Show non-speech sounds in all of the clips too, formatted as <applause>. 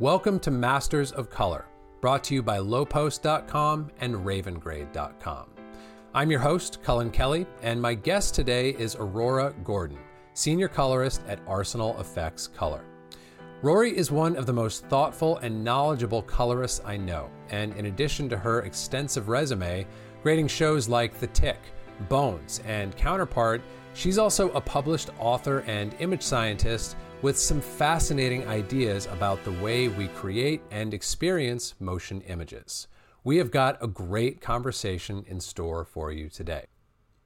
Welcome to Masters of Color, brought to you by Lowepost.com and ravengrade.com. I'm your host, Cullen Kelly, and my guest today is Aurora Gordon, senior colorist at ArsenalFX Color. Rory is one of the most thoughtful and knowledgeable colorists I know, and in addition to her extensive resume, grading shows like The Tick, Bones, and Counterpart, she's also a published author and image scientist with some fascinating ideas about the way we create and experience motion images. We have got a great conversation in store for you today.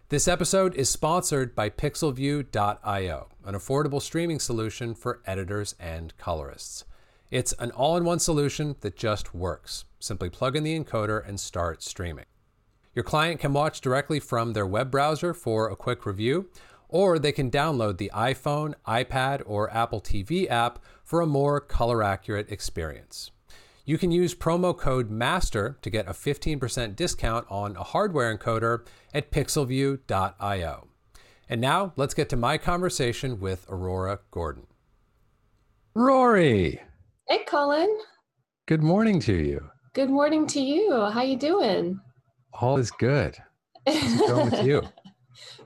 This episode is sponsored by Pixelview.io, an affordable streaming solution for editors and colorists. It's an all in one solution that just works. Simply plug in the encoder and start streaming. Your client can watch directly from their web browser for a quick review, or they can download the iPhone, iPad, or Apple TV app for a more color accurate experience. You can use promo code MASTER to get a 15% discount on a hardware encoder at pixelview.io. And now let's get to my conversation with Aurora Gordon. Rory. Hey, Cullen. Good morning to you. Good morning to you. How you doing? All is good. How's it going with you? <laughs>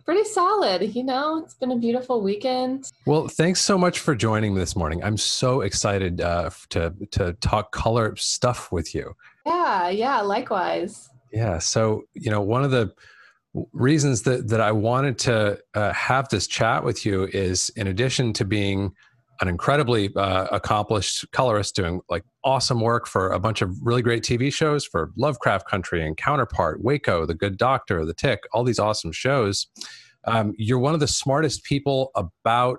pretty solid. You know, it's been a beautiful weekend. Well, thanks so much for joining me this morning. I'm so excited uh, to to talk color stuff with you. Yeah, yeah, likewise. Yeah. So you know, one of the reasons that that I wanted to uh, have this chat with you is, in addition to being an incredibly uh, accomplished colorist doing like awesome work for a bunch of really great TV shows for Lovecraft Country and Counterpart, Waco, The Good Doctor, The Tick, all these awesome shows. Um, you're one of the smartest people about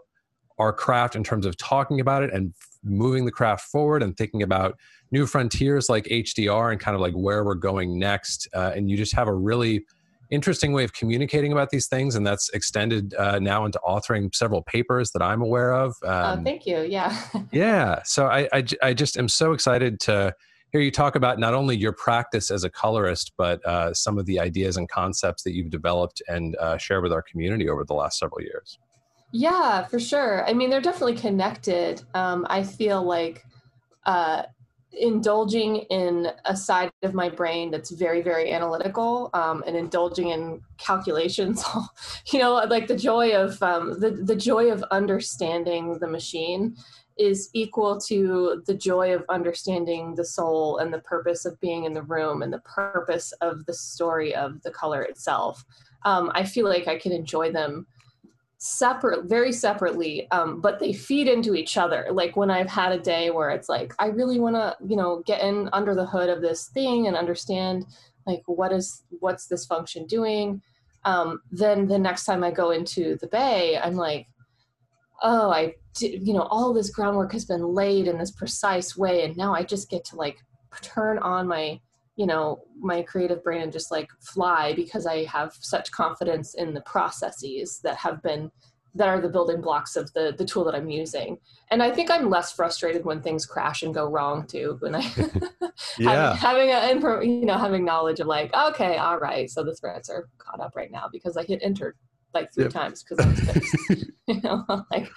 our craft in terms of talking about it and moving the craft forward and thinking about new frontiers like HDR and kind of like where we're going next. Uh, and you just have a really interesting way of communicating about these things, and that's extended uh, now into authoring several papers that I'm aware of. Oh, um, oh, thank you. Yeah. <laughs> yeah. So I, I, I, just am so excited to hear you talk about not only your practice as a colorist, but uh, some of the ideas and concepts that you've developed and uh, share with our community over the last several years. Yeah, for sure. I mean, they're definitely connected. Um, I feel like uh, indulging in a side of my brain that's very very analytical um, and indulging in calculations <laughs> you know like the joy of um, the, the joy of understanding the machine is equal to the joy of understanding the soul and the purpose of being in the room and the purpose of the story of the color itself. Um, i feel like i can enjoy them separate very separately um, but they feed into each other. Like when i've had a day where it's like i really want to you know get in under the hood of this thing and understand like what is what's this function doing? Um, then the next time i go into the bay i'm like oh i did, you know all this groundwork has been laid in this precise way and now i just get to like turn on my you know my creative brain and just like fly because i have such confidence in the processes that have been that are the building blocks of the the tool that i'm using and i think i'm less frustrated when things crash and go wrong too when i <laughs> yeah. having, having a you know having knowledge of like okay all right so the threads are caught up right now because i hit enter like three yep. times because i was fixed <laughs> you know <laughs> like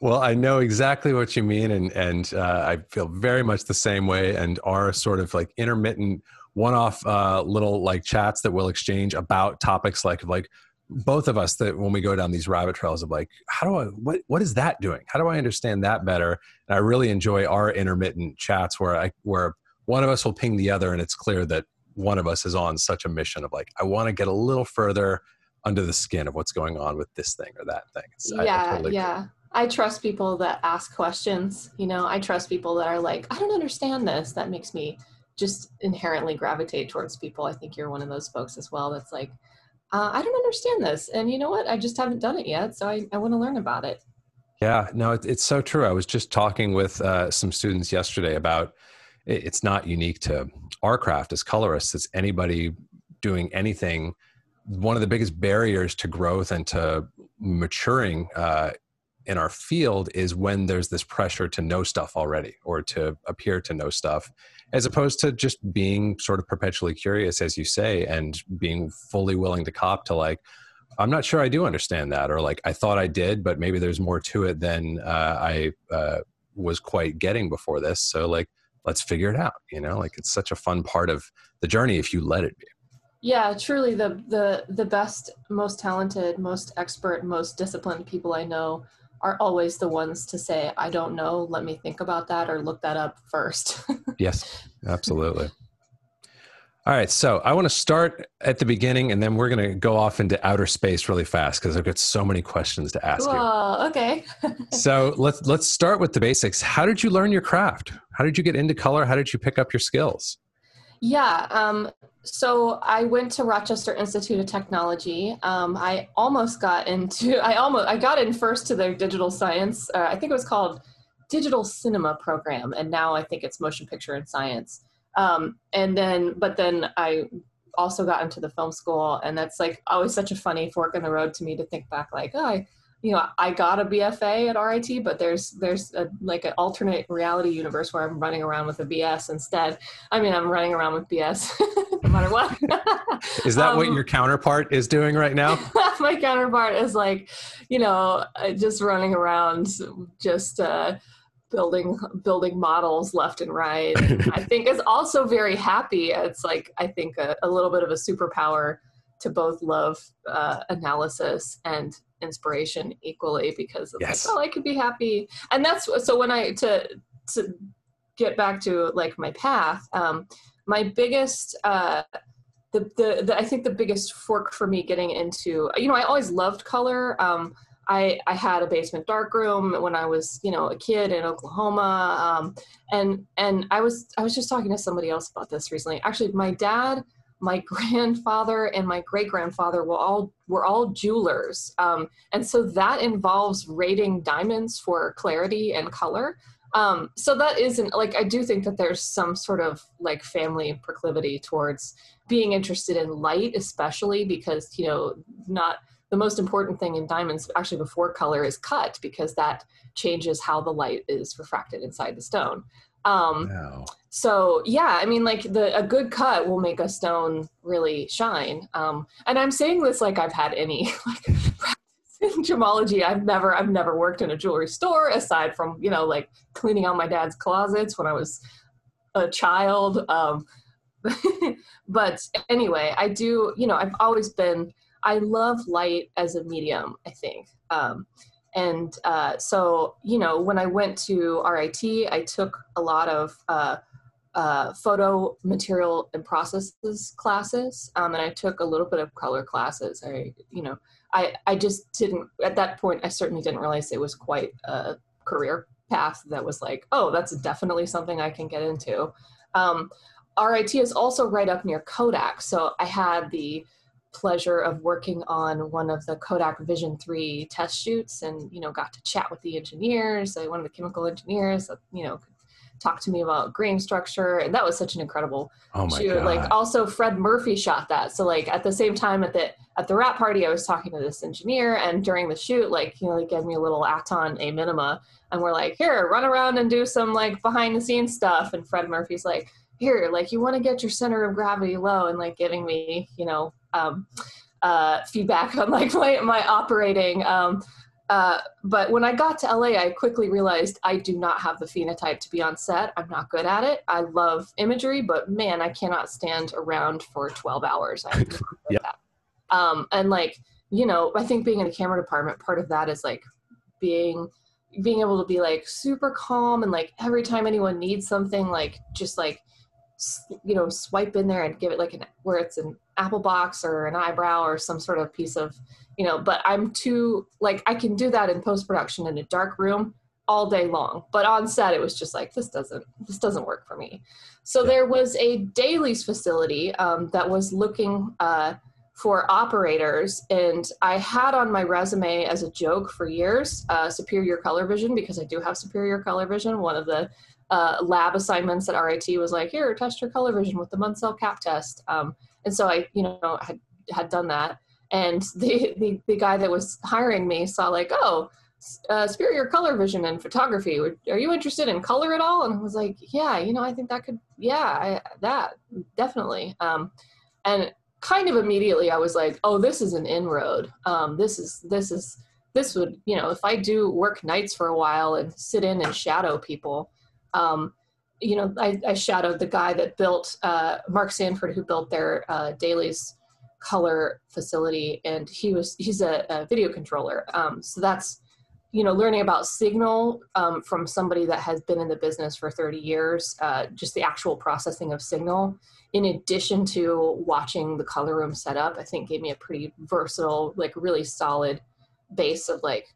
well, I know exactly what you mean, and and uh, I feel very much the same way. And our sort of like intermittent one-off uh, little like chats that we'll exchange about topics like like both of us that when we go down these rabbit trails of like how do i what what is that doing how do i understand that better and i really enjoy our intermittent chats where i where one of us will ping the other and it's clear that one of us is on such a mission of like i want to get a little further under the skin of what's going on with this thing or that thing it's, yeah I, I totally yeah agree. I trust people that ask questions. You know, I trust people that are like, I don't understand this. That makes me just inherently gravitate towards people. I think you're one of those folks as well that's like, uh, I don't understand this. And you know what? I just haven't done it yet. So I, I want to learn about it. Yeah, no, it, it's so true. I was just talking with uh, some students yesterday about it, it's not unique to our craft as colorists. It's anybody doing anything. One of the biggest barriers to growth and to maturing uh, in our field is when there's this pressure to know stuff already or to appear to know stuff as opposed to just being sort of perpetually curious as you say and being fully willing to cop to like i'm not sure i do understand that or like i thought i did but maybe there's more to it than uh, i uh, was quite getting before this. So like, let's figure it out. You know, like it's such a fun part of the journey if you let it be. Yeah, truly the the the best, most talented, most expert, most disciplined people I know are always the ones to say, I don't know, let me think about that or look that up first. <laughs> yes, absolutely. All right, so I want to start at the beginning and then we're going to go off into outer space really fast because I've got so many questions to ask Whoa, you. okay. <laughs> so let's let's start with the basics. How did you learn your craft? How did you get into color? How did you pick up your skills? Yeah, um, so I went to Rochester Institute of Technology. Um, I almost got into <laughs> I almost I got in first to their digital science. Uh, I think it was called digital cinema program, and now I think it's motion picture and science. Um, and then, but then I also got into the film school, and that's like always such a funny fork in the road to me to think back, like, oh, I you know i got a bfa at rit but there's there's a, like an alternate reality universe where i'm running around with a bs instead. I mean i'm running around with bs <laughs> no matter what. Is that um, what your counterpart is doing right now? <laughs> My counterpart is like you know uh, just running around just uh, building building models left and right. <laughs> I think is also very happy. It's like i think a, a little bit of a superpower to both love uh, analysis and inspiration equally because it's yes. like, oh, I could be happy. And that's so when I to to get back to like my path, um, my biggest uh, the, the, the I think the biggest fork for me getting into you know I always loved color. Um, I, I had a basement darkroom when I was, you know, a kid in Oklahoma, um, and and I was I was just talking to somebody else about this recently. Actually, my dad my <laughs> grandfather and my great grandfather were all were all jewelers, um, and so that involves rating diamonds for clarity and color. Um, so that isn't like I do think that there's some sort of like family proclivity towards being interested in light, especially because you know not the most important thing in diamonds actually before color is cut because that changes how the light is refracted inside the stone. Um, wow. So yeah, I mean, like the a good cut will make a stone really shine. Um, and I'm saying this like I've had any <laughs> like practice in gemology. I've never I've never worked in a jewelry store aside from you know like cleaning out my dad's closets when I was a child. Um, <laughs> but anyway, I do. You know, I've always been. I love light as a medium. I think. Um, and uh, so you know when i went to rit i took a lot of uh, uh, photo material and processes classes um, and i took a little bit of color classes. I you know i i just didn't at that point i certainly didn't realize it was quite a career path that was like oh that's definitely something i can get into. Um, rit is also right up near kodak. So i had the pleasure of working on one of the Kodak Vision 3 test shoots and, you know, got to chat with the engineers, uh, one of the chemical engineers, you know, talked to me about grain structure. And that was such an incredible oh shoot. God. Like also Fred Murphy shot that. So like at the same time at the, at the wrap party, I was talking to this engineer and during the shoot, like, you know, they gave me a little Aaton A-Minima and we're like, here, run around and do some like behind the scenes stuff. And Fred Murphy's like, here, like you want to get your center of gravity low and like giving me, you know, um, uh, feedback on like <laughs> my, my operating. Um, uh, but when I got to LA, I quickly realized I do not have the phenotype to be on set. I'm not good at it. I love imagery, but man, I cannot stand around for 12 hours. <laughs> yep. Um, and like, you know, I think being in a camera department, part of that is like being being able to be like super calm and like every time anyone needs something, like just like you know swipe in there and give it like an where it's an apple box or an eyebrow or some sort of piece of you know but i'm too like i can do that in post production in a dark room all day long. But on set it was just like this doesn't this doesn't work for me. So there was a dailies facility um, that was looking uh, for operators and i had on my resume as a joke for years uh, superior color vision because i do have superior color vision. One of the uh, lab assignments at RIT was like, here, test your color vision with the Munsell cap test. Um, and so I, you know, had, had done that. And <laughs> the, the, the guy that was hiring me saw like, oh, uh, superior color vision and photography. Are you interested in color at all? And I was like, yeah, you know, I think that could, yeah, I, that definitely. Um, and kind of immediately I was like, oh, this is an inroad. Um, this is, this is, this would, you know, if I do work nights for a while and sit in and shadow people, um, you know, I, I, shadowed the guy that built uh, Mark Sanford, who built their uh, dailies color facility, and he was he's a, a video controller. Um, so that's you know learning about signal um, from somebody that has been in the business for 30 years uh, just the actual processing of signal in addition to watching the color room set up i think gave me a pretty versatile like really solid base of like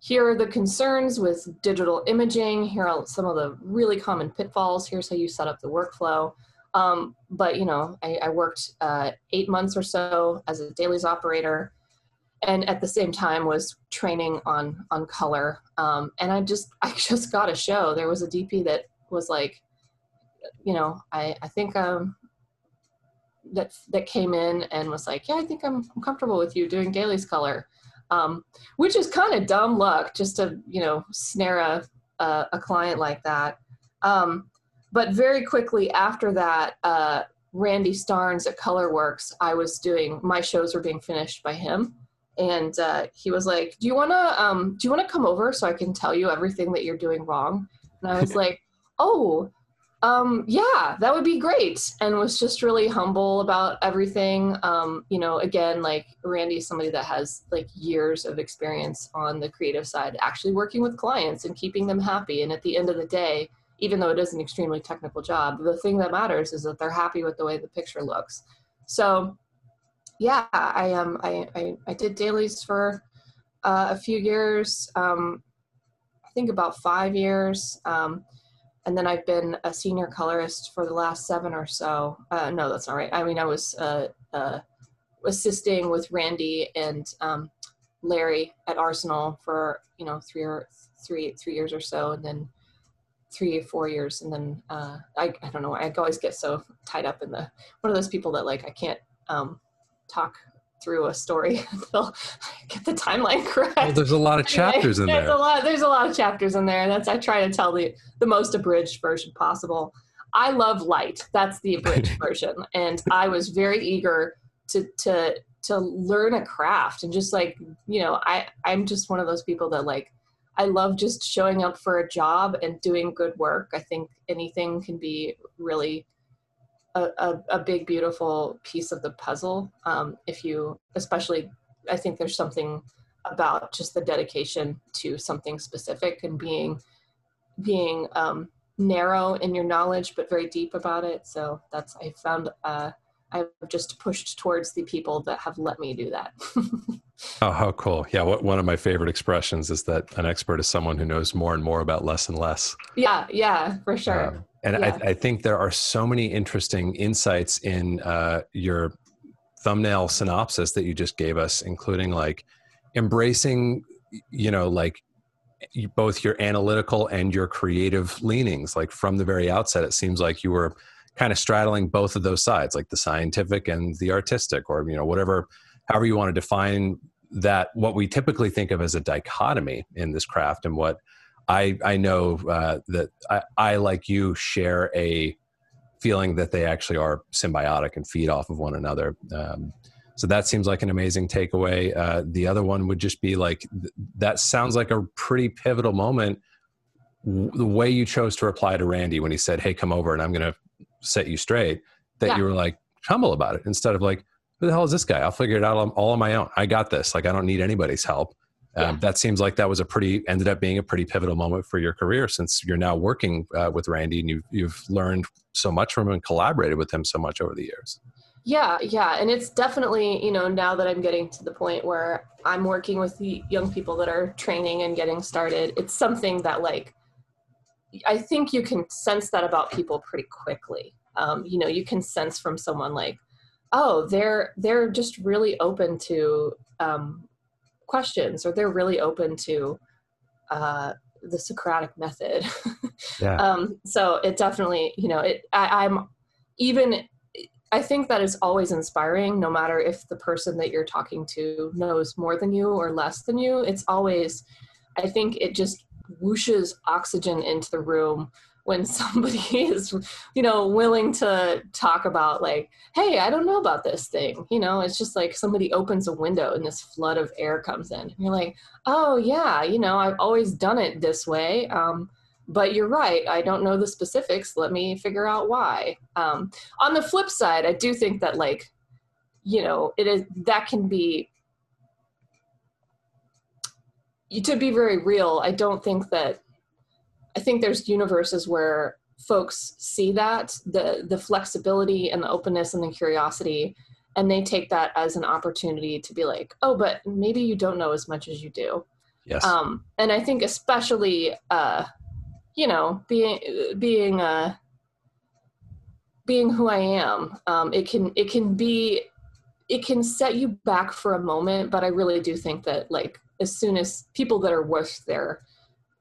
here are the concerns with digital imaging. Here are some of the really common pitfalls. Here's how you set up the workflow. Um, but you know i, I worked uh, eight months or so as a dailies operator and at the same time was training on on color. Um, and i just <laughs> i just got a show. There was a dp that was like you know i i think um that that came in and was like yeah i think i'm, I'm comfortable with you doing dailies color um, which is kind of dumb luck just to you know snare a, a, a client like that. Um, but very quickly after that, uh, Randy Starnes at ColorWorks, I was doing my shows were being finished by him, and uh, he was like, "Do you wanna um, do you wanna come over so I can tell you everything that you're doing wrong?" And I was <laughs> like, "Oh, um, yeah, that would be great. And was just really humble about everything. Um, you know, again, like Randy's somebody that has like years of experience on the creative side, actually working with clients and keeping them happy. And at the end of the day, even though it is an extremely technical job, the thing that matters is that they're happy with the way the picture looks. So, yeah, I um, I I, I did dailies for uh, a few years. Um, I think about five years. Um, and then I've been a senior colorist for the last seven or so. Uh, no, that's not right. I mean, I was uh, uh, assisting with Randy and um, Larry at Arsenal for you know three or three three years or so, and then three or four years, and then uh, I I don't know. I always get so tied up in the one of those people that like I can't um, talk through a story <laughs> until get the timeline correct. Well, there's a lot of chapters in there's there. A lot, there's a lot of chapters in there. That's I try to tell the the most abridged version possible. I love light. That's the abridged <laughs> version, and I was very eager to to to learn a craft and just like you know I I'm just one of those people that like I love just showing up for a job and doing good work. I think anything can be really a, a, a big beautiful piece of the puzzle. Um, if you especially i think there's something about just the dedication to something specific and being being um, narrow in your knowledge but very deep about it. So that's i found uh, i've just pushed towards the people that have let me do that. <laughs> Oh how cool. Yeah what, one of my favorite expressions is that an expert is someone who knows more and more about less and less. Yeah yeah for sure. Um, and yeah. I, I, think there are so many interesting insights in uh, your thumbnail synopsis that you just gave us, including like embracing, you know, like both your analytical and your creative leanings. Like from the very outset, it seems like you were kind of straddling both of those sides, like the scientific and the artistic, or you know, whatever, however you want to define that. What we typically think of as a dichotomy in this craft, and what I I know uh, that I, I like you share a feeling that they actually are symbiotic and feed off of one another. Um, so that seems like an amazing takeaway. Uh, the other one would just be like th- that sounds like a pretty pivotal moment. W- the way you chose to reply to Randy when he said, "Hey, come over and I'm going to set you straight," that yeah. you were like humble about it instead of like, "Who the hell is this guy? I'll figure it out all on my own. I got this. Like I don't need anybody's help." Um, that seems like that was a pretty ended up being a pretty pivotal moment for your career since you're now working uh, with Randy and you've you've learned so much from him and collaborated with him so much over the years. Yeah, yeah, and it's definitely you know now that I'm getting to the point where I'm working with the young people that are training and getting started. It's something that like I think you can sense that about people pretty quickly. Um, you know, you can sense from someone like, oh, they're they're just really open to um, questions or they're really open to uh, the Socratic method. <laughs> yeah. um, so it definitely, you know, it. I, I'm even. I think that is always inspiring, no matter if the person that you're talking to knows more than you or less than you. It's always, I think, it just whooshes oxygen into the room when <laughs> somebody is you know willing to talk about like hey i don't know about this thing you know? It's just like somebody opens a window and this flood of air comes in. And you're like oh yeah you know i've always done it this way um, but you're right i don't know the specifics let me figure out why. Um, on the flip side i do think that like you know it is that can be you to be very real i don't think that I think there's universes where folks see that the the flexibility and the openness and the curiosity and they take that as an opportunity to be like oh but maybe you don't know as much as you do. Yes. Um and i think especially uh you know being being uh being who i am um it can it can be it can set you back for a moment but i really do think that like as soon as people that are worth their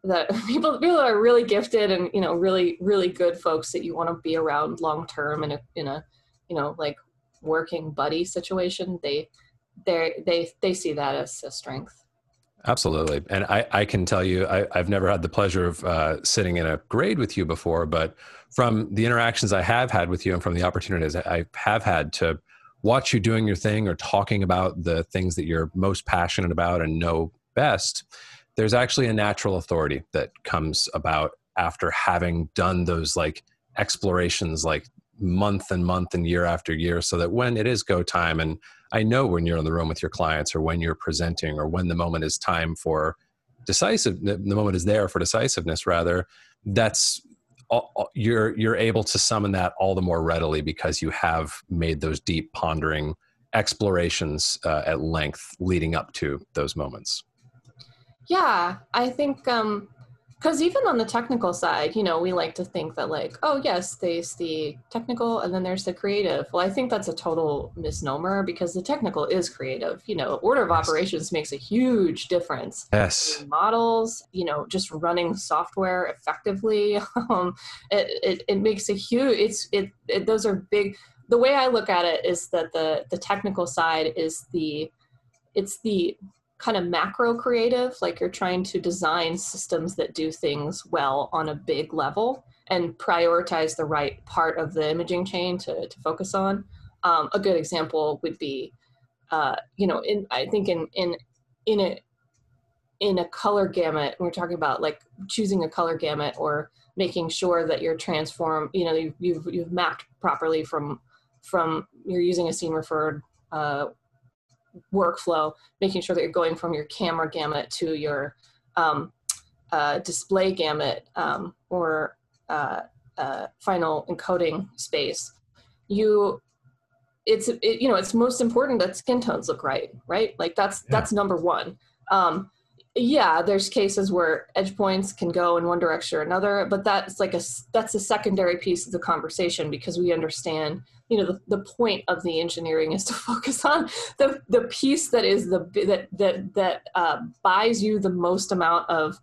that <laughs> people people are really gifted and you know really really good folks that you want to be around long term in a in a you know like working buddy situation. They they they they see that as a strength. Absolutely. And i i can tell you I, i've never had the pleasure of uh, sitting in a grade with you before but from the interactions i have had with you and from the opportunities i have had to watch you doing your thing or talking about the things that you're most passionate about and know best there's actually a natural authority that comes about after having done those like explorations like month and month and year after year so that when it is go time and i know when you're in the room with your clients or when you're presenting or when the moment is time for decisive the moment is there for decisiveness rather that's all, you're you're able to summon that all the more readily because you have made those deep pondering explorations uh, at length leading up to those moments yeah, I think um because even on the technical side, you know, we like to think that like, oh yes, there's the technical and then there's the creative. Well, I think that's a total misnomer because the technical is creative. You know, order of yes. operations makes a huge difference. Yes. Models, you know, just running software effectively, <laughs> um, it, it it makes a huge. It's it, it those are big. The way I look at it is that the the technical side is the it's the kind of macro creative, like you're trying to design systems that do things well on a big level and prioritize the right part of the imaging chain to, to focus on. Um, a good example would be, uh, you know, in I think in in in a in a color gamut, we're talking about like choosing a color gamut or making sure that your transform, you know, you've you've, you've mapped properly from from you're using a scene referred uh, workflow, making sure that you're going from your camera gamut to your um, uh, display gamut um, or uh, uh, final encoding space, you it's it, you know it's most important that skin tones look right, right? Like that's yeah. that's number one. Um, yeah, there's cases where edge points can go in one direction or another, but that's like a that's a secondary piece of the conversation because we understand you know the, the point of the engineering is to <laughs> focus on the the piece that is the that that that uh, buys you the most amount of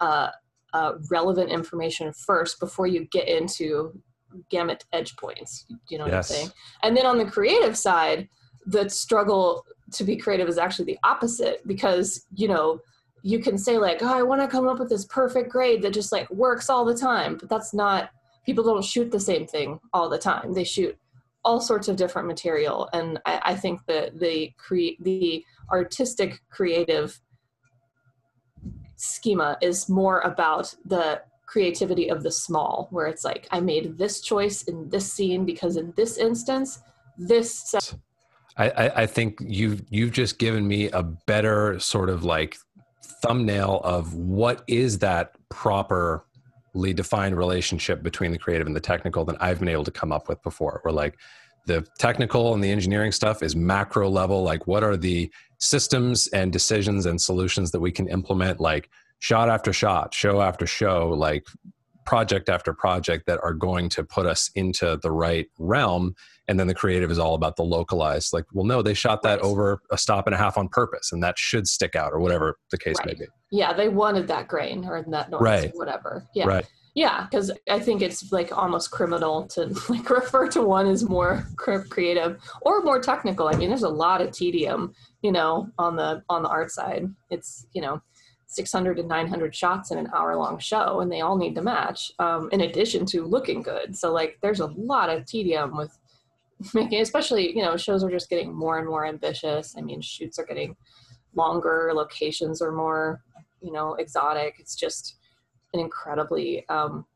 uh, uh, relevant information first before you get into gamut edge points you know what yes. i'm saying and then on the creative side the struggle to be creative is actually the opposite because you know you can say like oh i want to come up with this perfect grade that just like works all the time but that's not people don't shoot the same thing all the time. They shoot all sorts of different material and i, I think that the create the artistic creative schema is more about the creativity of the small where it's like i made this choice in this scene because in this instance this I, I, I think you've you've just given me a better sort of like thumbnail of what is that properly defined relationship between the creative and the technical than I've been able to come up with before. Where like the technical and the engineering stuff is macro level, like what are the systems and decisions and solutions that we can implement, like shot after shot, show after show, like project after project that are going to put us into the right realm and then the creative is all about the localized like well no they shot that right. over a stop and a half on purpose and that should stick out or whatever the case right. may be. Yeah they wanted that grain or that noise right. or whatever. Yeah. Right. Yeah because i think it's like almost criminal to <laughs> like refer to one as more creative or more technical. I mean there's a lot of tedium you know on the on the art side. It's you know 600 and 900 shots in an hour long show and they all need to match um, in addition to looking good. So like there's a lot of tedium with making especially you know shows are just getting more and more ambitious. I mean shoots are getting longer locations are more you know exotic. It's just an incredibly um,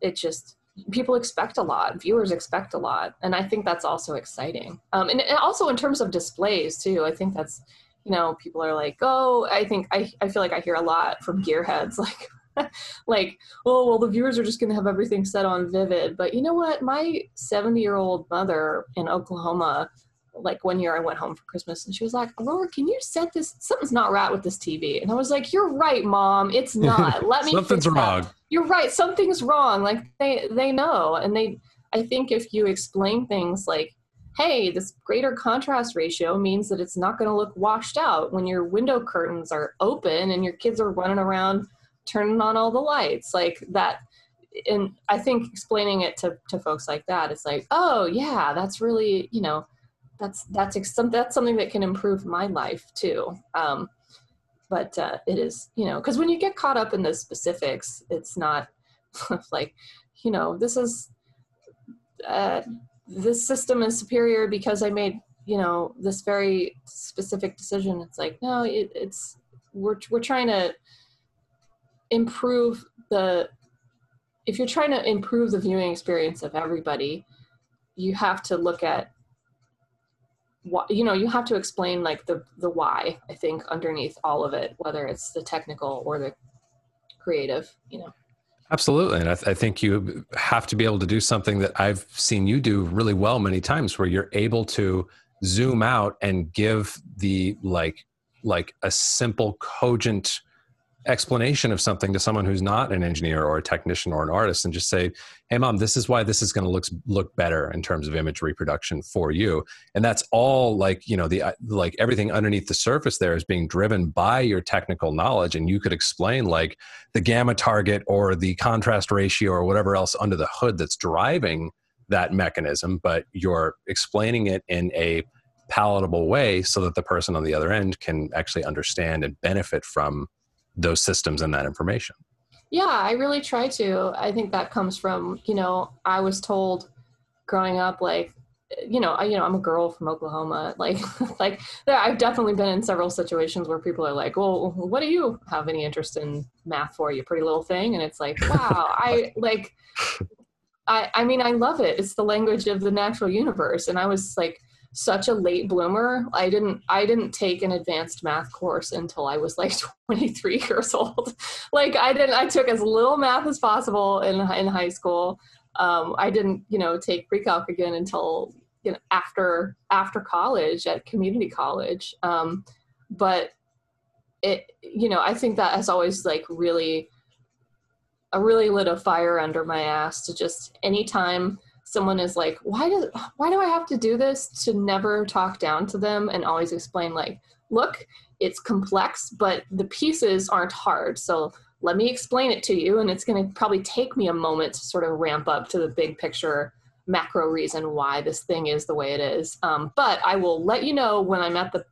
it just people expect a lot viewers expect a lot and i think that's also exciting. Um, and, and also in terms of displays too i think that's you know, people are like, oh, I think I, I feel like I hear a lot from gearheads <laughs> like, <laughs> like, oh, well, the viewers are just going to have everything set on Vivid. But you know what? My 70 year old mother in Oklahoma, like one year I went home for Christmas and she was like, Aurora, can you set this? Something's not right with this TV. And I was like, you're right, mom. It's <laughs> not. Let me. Something's wrong. That. You're right. Something's wrong. Like they, they know. And they, I think if you explain things like, hey, this greater contrast ratio means that it's not going to look washed out when your window curtains are open and your kids are running around turning on all the lights. Like that, and I think explaining it to, to folks like that, it's like, oh, yeah, that's really, you know, that's that's that's something that can improve my life too. Um, but uh, it is, you know, because when you get caught up in the specifics, it's not <laughs> like, you know, this is uh, this system is superior because I made you know this very specific decision. It's like no, it, it's we're we're trying to improve the if you're trying to improve the viewing experience of everybody, you have to look at what you know you have to explain like the the why i think underneath all of it whether it's the technical or the creative you know Absolutely. And I, th- I, think you have to be able to do something that I've seen you do really well many times where you're able to zoom out and give the like like a simple cogent explanation of something to someone who's not an engineer or a technician or an artist and just say hey mom this is why this is going to look look better in terms of image reproduction for you. And that's all like you know the uh, like everything underneath the surface there is being driven by your technical knowledge and you could explain like the gamma target or the contrast ratio or whatever else under the hood that's driving that mechanism but you're explaining it in a palatable way so that the person on the other end can actually understand and benefit from those systems and that information. Yeah i really try to. I think that comes from you know i was told growing up like you know I, you know i'm a girl from oklahoma <laughs> like like i've definitely been in several situations where people are like well what do you have any interest in math for you pretty little thing? And it's like wow <laughs> i like i i mean i love it. It's the language of the natural universe. And i was like such a late bloomer. I didn't I didn't take an advanced math course until I was like <laughs> 23 years old. like I didn't I took as little math as possible in in high school. Um, I didn't you know take pre-calc again until you know after after college at community college. Um, but it you know I think that has always like really I really lit a fire under my ass to just anytime someone is like why do why do i have to do this to never talk down to them and always explain like look it's complex but the pieces aren't hard so let me explain it to you and it's going to probably take me a moment to sort of ramp up to the big picture macro reason why this thing is the way it is. Um, but i will let you know when i'm at the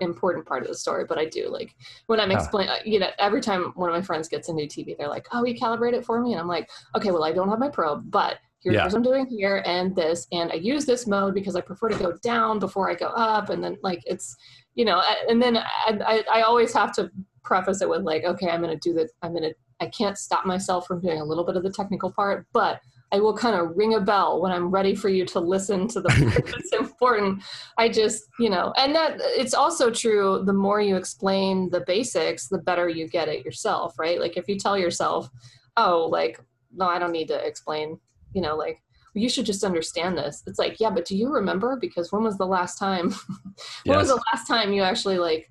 important part of the story but i do like when i'm explaining you know every time one of my friends gets a new tv they're like oh you calibrate it for me and i'm like okay well i don't have my probe but here's yeah. what I'm doing here and this, and I use this mode because I prefer to go down before I go up, and then like it's, you know, and then I, I, I always have to preface it with like, okay, I'm going to do the, I'm going to, I can't stop myself from doing a little bit of the technical part, but I will kind of ring a bell when I'm ready for you to listen to the <laughs> that's important. I just, you know, and that it's also true. The more you explain the basics, the better you get it yourself, right? Like if you tell yourself, oh, like, no, I don't need to explain you know, like, well, you should just understand this. It's like, yeah, but do you remember? Because when was the last time? <laughs> when yes. was the last time you actually like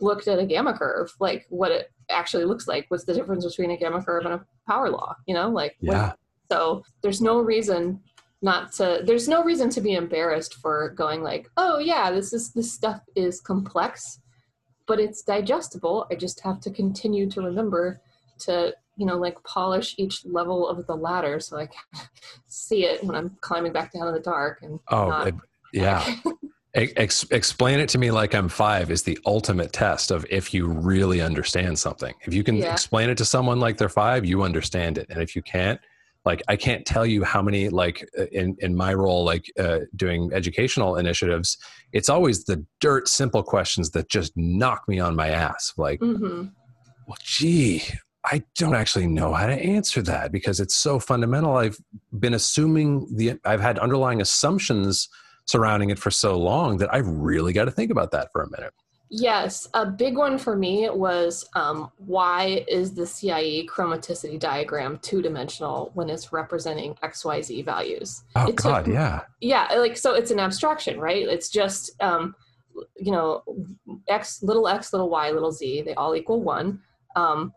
looked at a gamma curve? Like what it actually looks like? What's the difference between a gamma curve and a power law? You know, like yeah. What, so there's no reason not to. There's no reason to be embarrassed for going like, oh yeah, this is this stuff is complex, but it's digestible. I just have to continue to remember to you know, like polish each level of the ladder so I can <laughs> see it when I'm climbing back down in the dark. And oh, not, it, yeah. <laughs> Ex- explain it to me like I'm five is the ultimate test of if you really understand something. If you can yeah. explain it to someone like they're five, you understand it. And if you can't, like I can't tell you how many like uh, in in my role like uh, doing educational initiatives, it's always the dirt simple questions that just knock me on my ass. Like, mm-hmm. well, gee, I don't actually know how to answer that because it's so fundamental. I've been assuming the I've had underlying assumptions surrounding it for so long that I've really got to think about that for a minute. Yes, a big one for me was um, why is the CIE chromaticity diagram two dimensional when it's representing XYZ values? Oh, it God, took, yeah. Yeah, like so it's an abstraction, right? It's just, um, you know, X, little x, little y, little z, they all equal one. Um,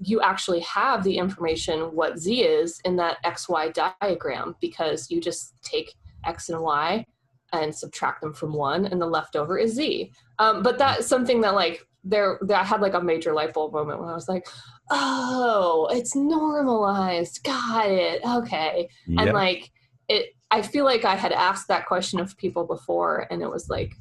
you actually have the information what z is in that xy diagram because you just take x and y and subtract them from one and the leftover is z. Um, but that's something that like there, i had like a major light bulb moment when i was like oh it's normalized. Got it. Okay. Yep. and like it i feel like i had asked that question of people before and it was like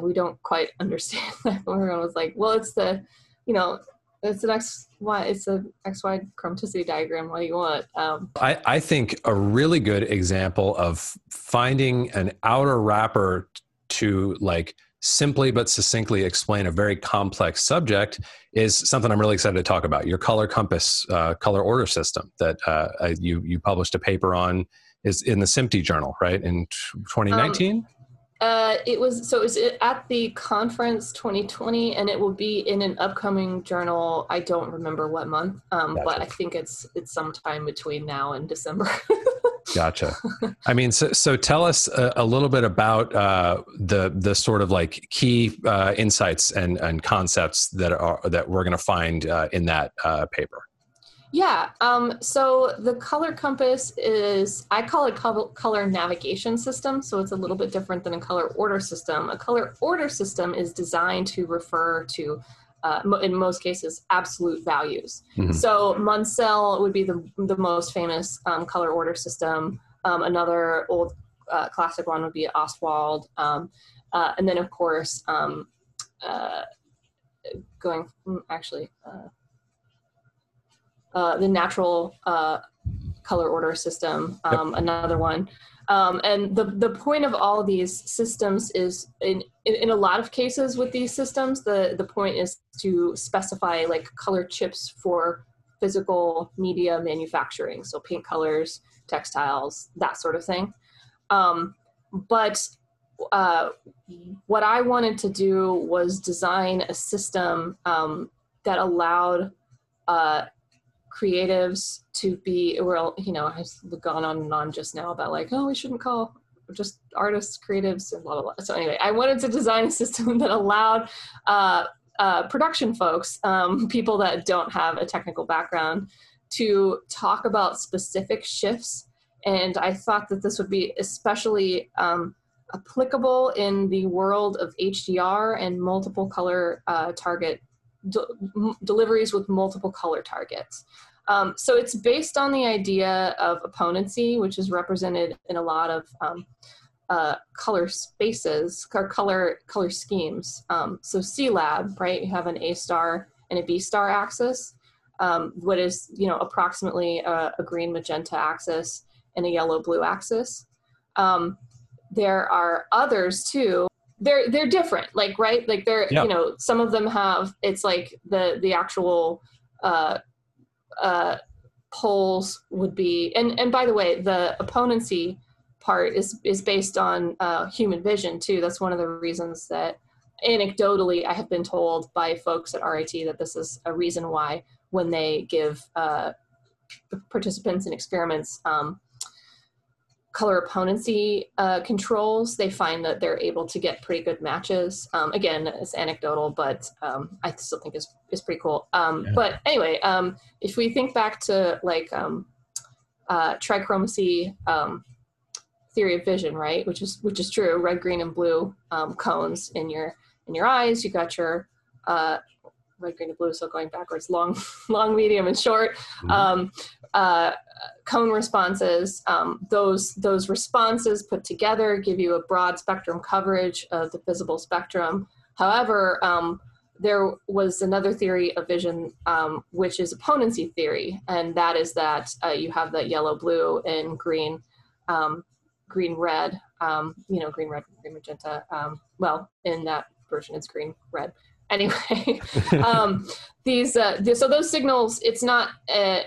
we don't quite <laughs> understand that. Everyone was like well it's the you know it's an X Y it's a X Y chromaticity diagram. What do you want? Um, I, I think a really good example of finding an outer wrapper to like simply but succinctly explain a very complex subject is something I'm really excited to talk about. Your color compass, uh, color order system that uh, you you published a paper on is in the SMPTE journal, right? In 2019. Um, uh, it was so it was at the conference 2020, and it will be in an upcoming journal. I don't remember what month, um, gotcha. but I think it's it's sometime between now and December. <laughs> gotcha. I mean, so, so tell us a, a little bit about uh, the the sort of like key uh, insights and and concepts that are that we're going to find uh, in that uh, paper. Yeah. Um, so the color compass is, I call it color navigation system. So it's a little bit different than a color order system. A color order system is designed to refer to, uh, in most cases, absolute values. Mm-hmm. So Munsell would be the, the most famous um, color order system. Um, another old uh, classic one would be Ostwald. Um, uh, and then, of course, um, uh, going mm, actually, uh, the natural uh, color order system, um, yep. another one. Um, and the, the point of all of these systems is in, in, in, a lot of cases with these systems, the, the point is to specify like color chips for physical media manufacturing. So paint colors, textiles, that sort of thing. Um, but uh, what I wanted to do was design a system um, that allowed uh, creatives to be well you know i've gone on and on just now about like oh we shouldn't call just artists creatives and blah blah blah. So anyway i wanted to design a system <laughs> that allowed uh, uh, production folks um, <laughs> people that don't have a technical background to talk about specific shifts. And i thought that this would be especially um, applicable in the world of hdr and multiple color uh, target de- deliveries with multiple color targets. Um, so it's based on the idea of opponency, which is represented in a lot of um, uh, color spaces or color color schemes. Um, so Lab, right? You have an A star and a B star axis. Um, what is you know approximately a, a, green magenta axis and a yellow blue axis. Um, there are others too they're they're different like right like they're yeah. you know some of them have it's like the the actual uh uh poles would be and and by the way the opponency part is is based on uh, human vision too that's one of the reasons that anecdotally i have been told by folks at rit that this is a reason why when they give uh, participants in experiments um, color opponency uh, controls, they find that they're able to get pretty good matches. Um, again, it's anecdotal, but um, I still think is is pretty cool. Um, yeah. But anyway, um, if we think back to like um, uh, trichromacy um, theory of vision, right, which is which is true, red, green, and blue cones in your in your eyes. You got your uh, red, green, and blue. So going backwards, long, <laughs> long, medium, and short. Mm-hmm. Um, uh, cone responses. Um, those those responses put together give you a broad spectrum coverage of the visible spectrum. However, um, there was another theory of vision, um, which is opponency theory, and that is that uh, you have that yellow, blue, and green, um, green, red. Um, you know, green, red, green, magenta. Um, well, in that version, it's green, red. Anyway, <laughs> um, these uh, so those signals. It's not uh,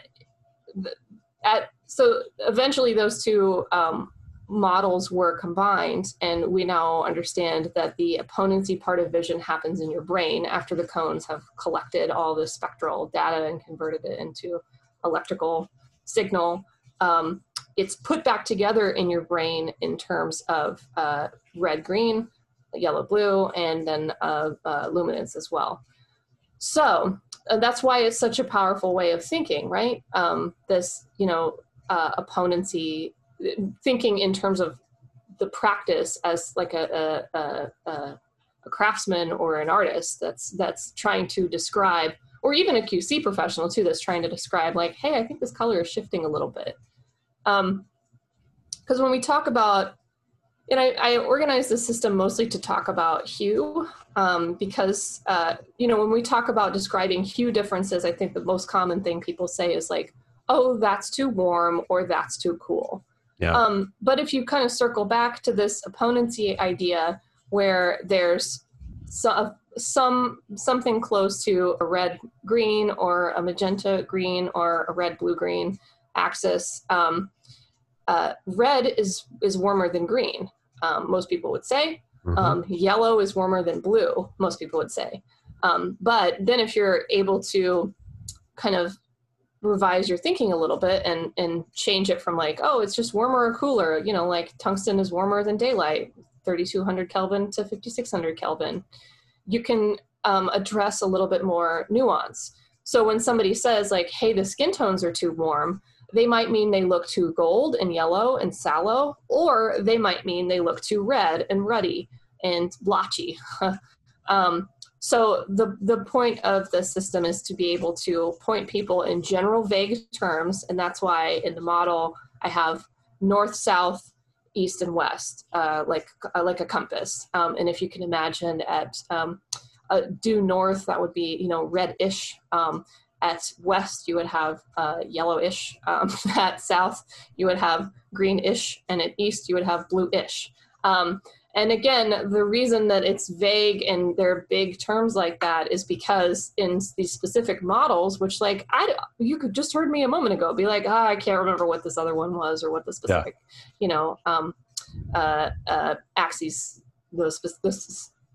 at so eventually those two um, models were combined and we now understand that the opponency part of vision happens in your brain after the cones have collected all the spectral data and converted it into electrical signal um, it's put back together in your brain in terms of uh, red green yellow blue and then uh, uh, luminance as well. So uh, that's why it's such a powerful way of thinking right? Um, this you know uh, opponency thinking in terms of the practice as like a, a, a, a craftsman or an artist that's that's trying to describe or even a qc professional too that's trying to describe like hey i think this color is shifting a little bit. Because um, when we talk about and I, I organize the system mostly to talk about hue um, because uh, you know when we talk about describing hue differences i think the most common thing people say is like oh that's too warm or that's too cool yeah. Um, but if you kind of circle back to this opponency idea where there's some, some something close to a red green or a magenta green or a red blue green axis, um, uh, red is is warmer than green. Um, most people would say. Mm-hmm. Um, yellow is warmer than blue. Most people would say. Um, but then if you're able to kind of revise your thinking a little bit and and change it from like oh it's just warmer or cooler you know like tungsten is warmer than daylight 3200 kelvin to 5600 kelvin you can um, address a little bit more nuance so when somebody says like hey the skin tones are too warm they might mean they look too gold and yellow and sallow or they might mean they look too red and ruddy and blotchy <laughs> um, so the the point of the system is to be able to point people in general vague terms, and that's why in the model I have north, south, east, and west, uh, like uh, like a compass. Um, and if you can imagine at um, uh, due north, that would be you know reddish. Um, at west, you would have uh, yellowish. Um, <laughs> at south, you would have greenish, and at east, you would have bluish. Um, and again, the reason that it's vague and there are big terms like that is because in these specific models, which like I, you could just heard me a moment ago be like, oh, I can't remember what this other one was or what the specific, yeah. you know, um, uh, uh, axes, the, spe- the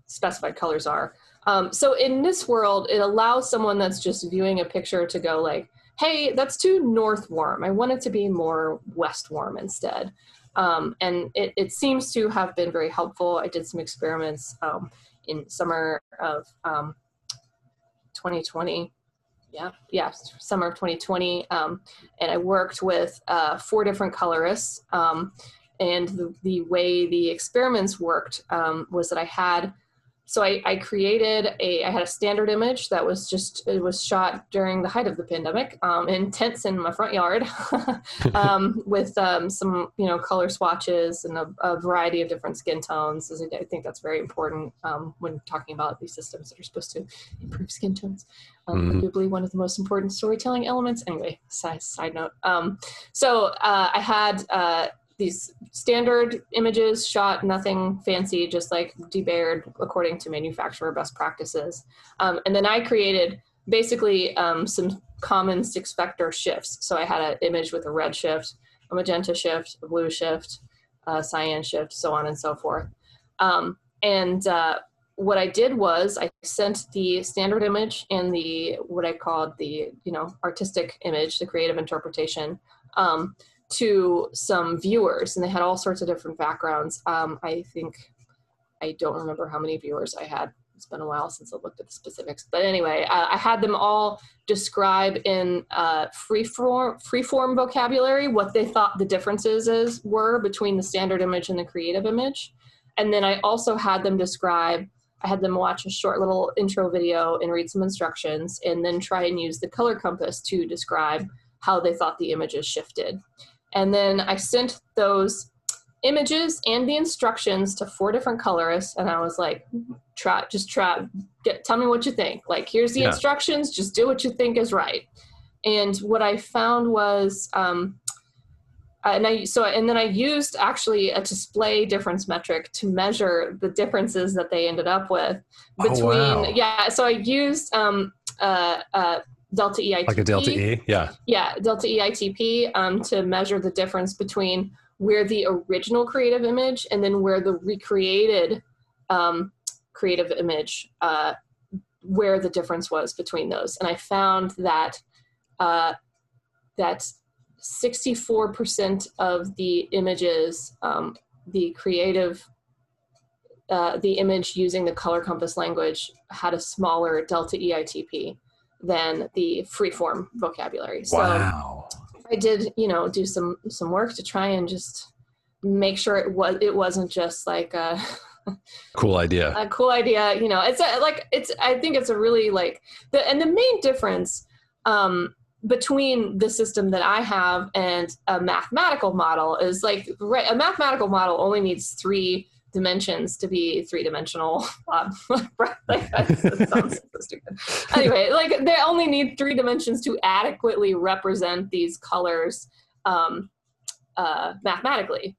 specified colors are. Um, so in this world, it allows someone that's just viewing a picture to go like, hey, that's too north warm. I want it to be more west warm instead. Um, and it, it, seems to have been very helpful. I did some experiments um, in summer of um, 2020. Yeah, yeah, summer of 2020. Um, and I worked with uh, four different colorists. Um, and the, the way the experiments worked um, was that I had so I, I, created a i had a standard image that was just it was shot during the height of the pandemic um, in tents in my front yard <laughs> <laughs> um, with um, some you know color swatches and a, a, variety of different skin tones. I think that's very important um, when talking about these systems that are supposed to improve skin tones. Um, mm-hmm. arguably one of the most important storytelling elements. Anyway side, side note. Um, so uh, i had uh, these standard images shot nothing fancy just like debayered according to manufacturer best practices. Um, and then i created basically um, some common six vector shifts. So i had an image with a red shift a magenta shift a blue shift a cyan shift so on and so forth. Um, and uh, what i did was i sent the standard image and the what i called the you know artistic image the creative interpretation um, to some viewers, and they had all sorts of different backgrounds. Um, I think I don't remember how many viewers I had. It's been a while since I looked at the specifics, but anyway, uh, I had them all describe in uh, free form free form vocabulary what they thought the differences is were between the standard image and the creative image, and then I also had them describe. I had them watch a short little intro video and read some instructions, and then try and use the color compass to describe how they thought the images shifted. And then I sent those images and the instructions to four different colorists, and I was like, try, just try, get, tell me what you think. Like, here's the yeah. instructions, just do what you think is right. And what I found was, um, and I so and then I used actually a display difference metric to measure the differences that they ended up with between oh, wow. yeah. So I used um, uh, uh, delta EITP like a delta E, yeah, yeah, delta EITP um, to measure the difference between where the original creative image and then where the recreated um, creative image uh, where the difference was between those, and I found that uh, that 64% of the images, um, the creative, uh, the image using the color compass language had a smaller delta EITP than the freeform vocabulary. Wow. So I did, you know, do some some work to try and just make sure it was it wasn't just like a <laughs> cool idea. A cool idea, you know. It's a, like it's I think it's a really like the and the main difference um between the system that I have and a mathematical model is like right, a mathematical model only needs three dimensions to be three dimensional. <laughs> Um, <laughs> like that sounds so stupid. Anyway, like they only need three dimensions to adequately represent these colors um, uh, mathematically.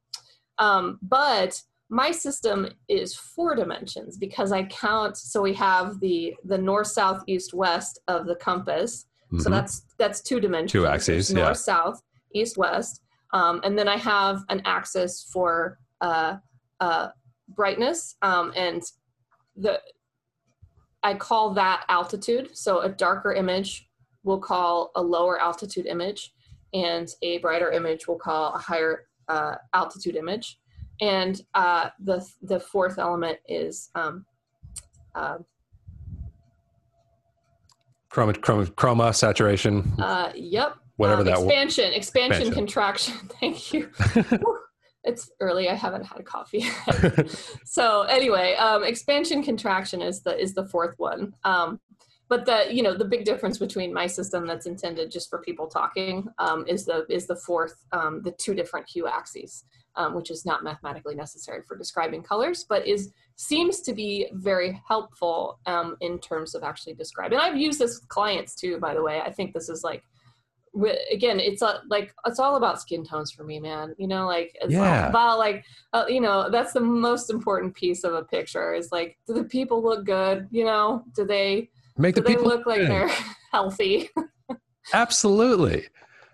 Um, but my system is four dimensions because I count. So we have the the north, south, east, west of the compass Mm-hmm. So that's that's two dimensions. Two axes, north, yeah. south, east, west, um, and then I have an axis for uh, uh, brightness, um, and the I call that altitude. So a darker image we'll call a lower altitude image, and a brighter image we'll call a higher uh, altitude image. And uh, the the fourth element is um, uh, Chroma, chroma, chroma saturation. Uh, yep. Whatever um, that expansion, w- expansion, expansion, contraction. <laughs> Thank you. <laughs> it's early. I haven't had a coffee. <laughs> so anyway, um, expansion contraction is the is the fourth one. Um, but the you know the big difference between my system that's intended just for people talking um, is the is the fourth um, the two different hue axes um, which is not mathematically necessary for describing colors, but is seems to be very helpful um, in terms of actually describing. And I've used this with clients too, by the way. I think this is like again it's a, like it's all about skin tones for me man you know like it's yeah. about like uh, you know that's the most important piece of a picture is like do the people look good you know? Do they make do the people look like they're <laughs> healthy? <laughs> Absolutely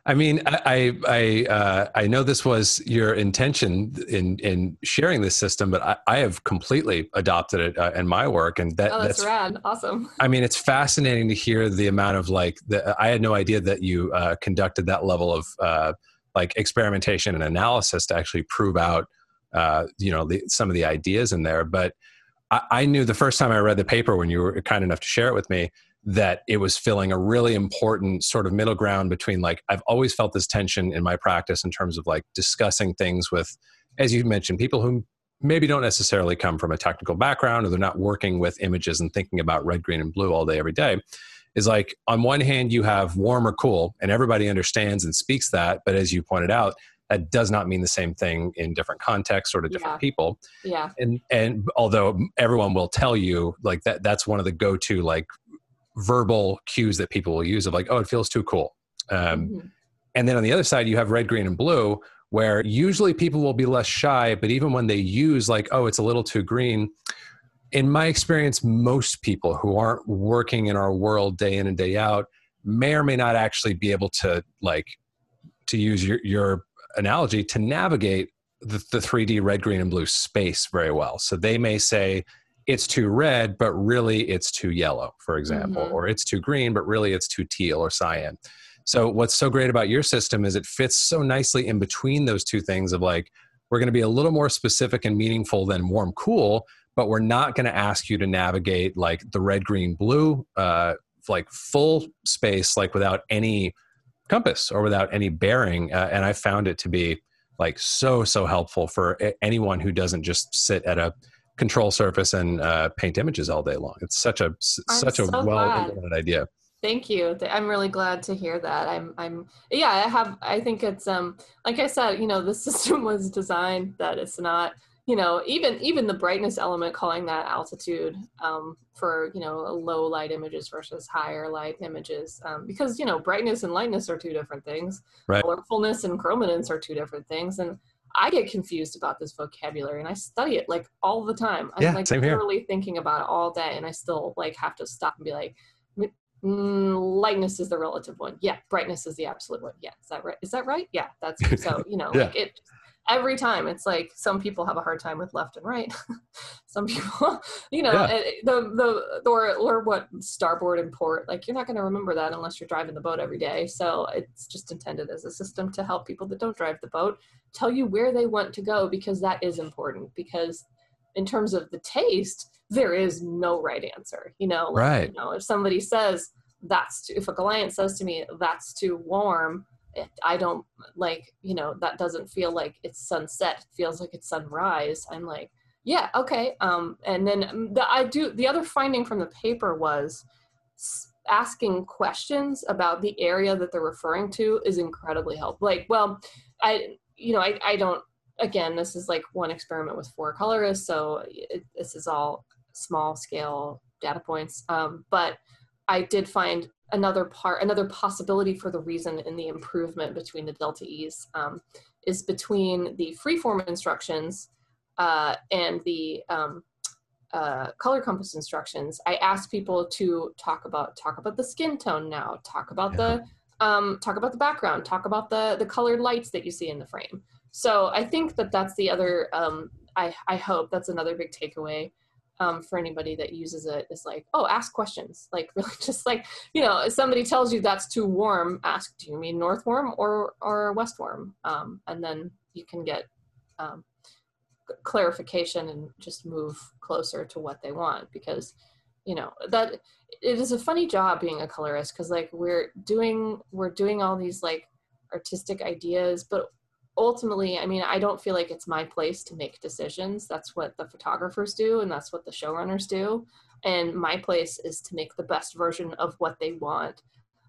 I mean, I I uh, I know this was your intention in in sharing this system, but I, I have completely adopted it uh, in my work, and that oh, that's, that's, rad, awesome. I mean, it's fascinating to hear the amount of like. The, I had no idea that you uh, conducted that level of uh, like experimentation and analysis to actually prove out, uh, you know, the, some of the ideas in there. But I, I knew the first time I read the paper when you were kind enough to share it with me that it was filling a really important sort of middle ground between like I've always felt this tension in my practice in terms of like discussing things with as you mentioned people who maybe don't necessarily come from a technical background or they're not working with images and thinking about red green and blue all day every day. Is like on one hand you have warm or cool and everybody understands and speaks that but as you pointed out that does not mean the same thing in different contexts or to different yeah. people. Yeah. And and although everyone will tell you like that that's one of the go-to like verbal cues that people will use of like, oh, it feels too cool. Um, mm-hmm. And then on the other side, you have red, green, and blue, where usually people will be less shy, but even when they use like, oh, it's a little too green, in my experience, most people who aren't working in our world day in and day out may or may not actually be able to like to use your, your analogy to navigate the, the 3D red, green, and blue space very well. So they may say, it's too red, but really it's too yellow, for example, mm-hmm. or it's too green, but really it's too teal or cyan. So, what's so great about your system is it fits so nicely in between those two things of like, we're going to be a little more specific and meaningful than warm, cool, but we're not going to ask you to navigate like the red, green, blue, uh, like full space, like without any compass or without any bearing. Uh, and I found it to be like so, so helpful for anyone who doesn't just sit at a control surface and uh, paint images all day long. It's such a I'm such so a well implemented idea. Thank you. I'm really glad to hear that. I'm I'm yeah, I have I think it's um like I said, you know, the <laughs> system was designed that it's not you know even even the brightness element calling that altitude um, for you know low light images versus higher light images um, because you know brightness and lightness are two different things right. colorfulness and chrominance are two different things and i get confused about this vocabulary and i study it like all the time i'm yeah, like same literally here. thinking about it all day and i still like have to stop and be like Mm, lightness is the relative one. Yeah, brightness is the absolute one. Yeah, is that right? Is that right? Yeah, that's so. You know, <laughs> yeah. like it every time it's like some people have a hard time with left and right. <laughs> Some people <laughs> you know yeah. Eh, the the or or what starboard and port like you're not going to remember that unless you're driving the boat every day. So it's just intended as a system to help people that don't drive the boat tell you where they want to go because that is important because in terms of the taste there is no right answer you know like, right. you know if somebody says that's too, if a client says to me that's too warm I don't like, you know, that doesn't feel like it's sunset. It feels like it's sunrise. I'm like, yeah, okay. Um, and then the, I do, the other finding from the paper was asking questions about the area that they're referring to is incredibly helpful. Like, well, I, you know, I, I don't, again, this is like one experiment with four colorists. So it, this is all small scale data points. Um, but I did find another part, another possibility for the reason in the improvement between the delta E's um, is between the freeform instructions uh, and the um, uh, color compass instructions. I asked people to talk about talk about the skin tone now, talk about yeah. the um, talk about the background, talk about the the colored lights that you see in the frame. So I think that that's the other. Um, I I hope that's another big takeaway um, for anybody that uses it is like, oh, ask questions. <laughs> Like really just like, you know, if somebody tells you that's too warm, ask, do you mean north warm or, or west warm? Um, and then you can get um, clarification and just move closer to what they want because, you know, that it is a funny job being a colorist because like we're doing, we're doing all these like artistic ideas, but ultimately, I mean, I don't feel like it's my place to make decisions. That's what the photographers do, and that's what the showrunners do. And my place is to make the best version of what they want.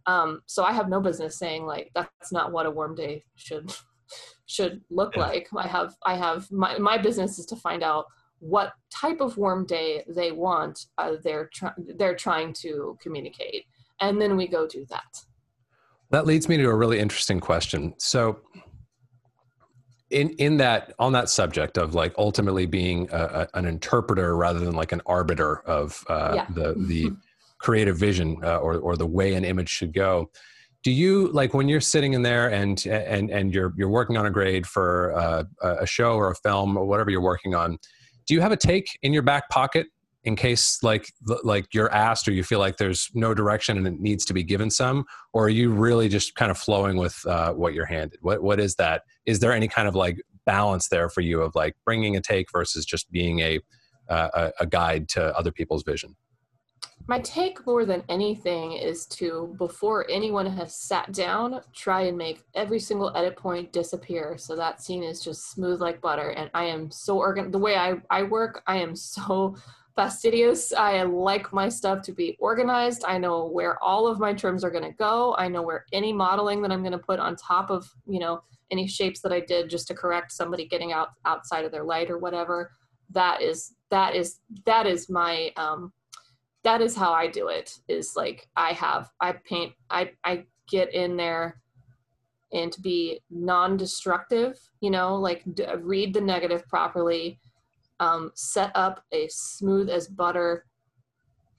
Um, so I have no business saying like that's not what a warm day should <laughs> should look yeah. like. I have I have my my business is to find out what type of warm day they want. Uh, they're trying they're trying to communicate, and then we go do that. That leads me to a really interesting question. So in in that on that subject of like ultimately being a, a, an interpreter rather than like an arbiter of uh, yeah. the <laughs> the creative vision uh, or or the way an image should go do you like when you're sitting in there and and and you're you're working on a grade for uh, a show or a film or whatever you're working on do you have a take in your back pocket in case like like you're asked or you feel like there's no direction and it needs to be given some or are you really just kind of flowing with uh, what you're handed? What what is that? Is there any kind of like balance there for you of like bringing a take versus just being a uh, a, guide to other people's vision? My take more than anything is to before anyone has sat down try and make every single edit point disappear. So that scene is just smooth like butter and i am so organ the way i i work i am so fastidious. I like my stuff to be organized. I know where all of my trims are going to go. I know where any modeling that I'm going to put on top of, you know, any shapes that I did just to correct somebody getting out outside of their light or whatever. That is that is that is my um that is how I do it. Is like I have I paint I I get in there and to be non-destructive, you know, like d- read the negative properly um, set up a smooth as butter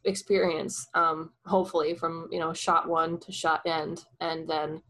experience um, hopefully from you know shot one to shot end and then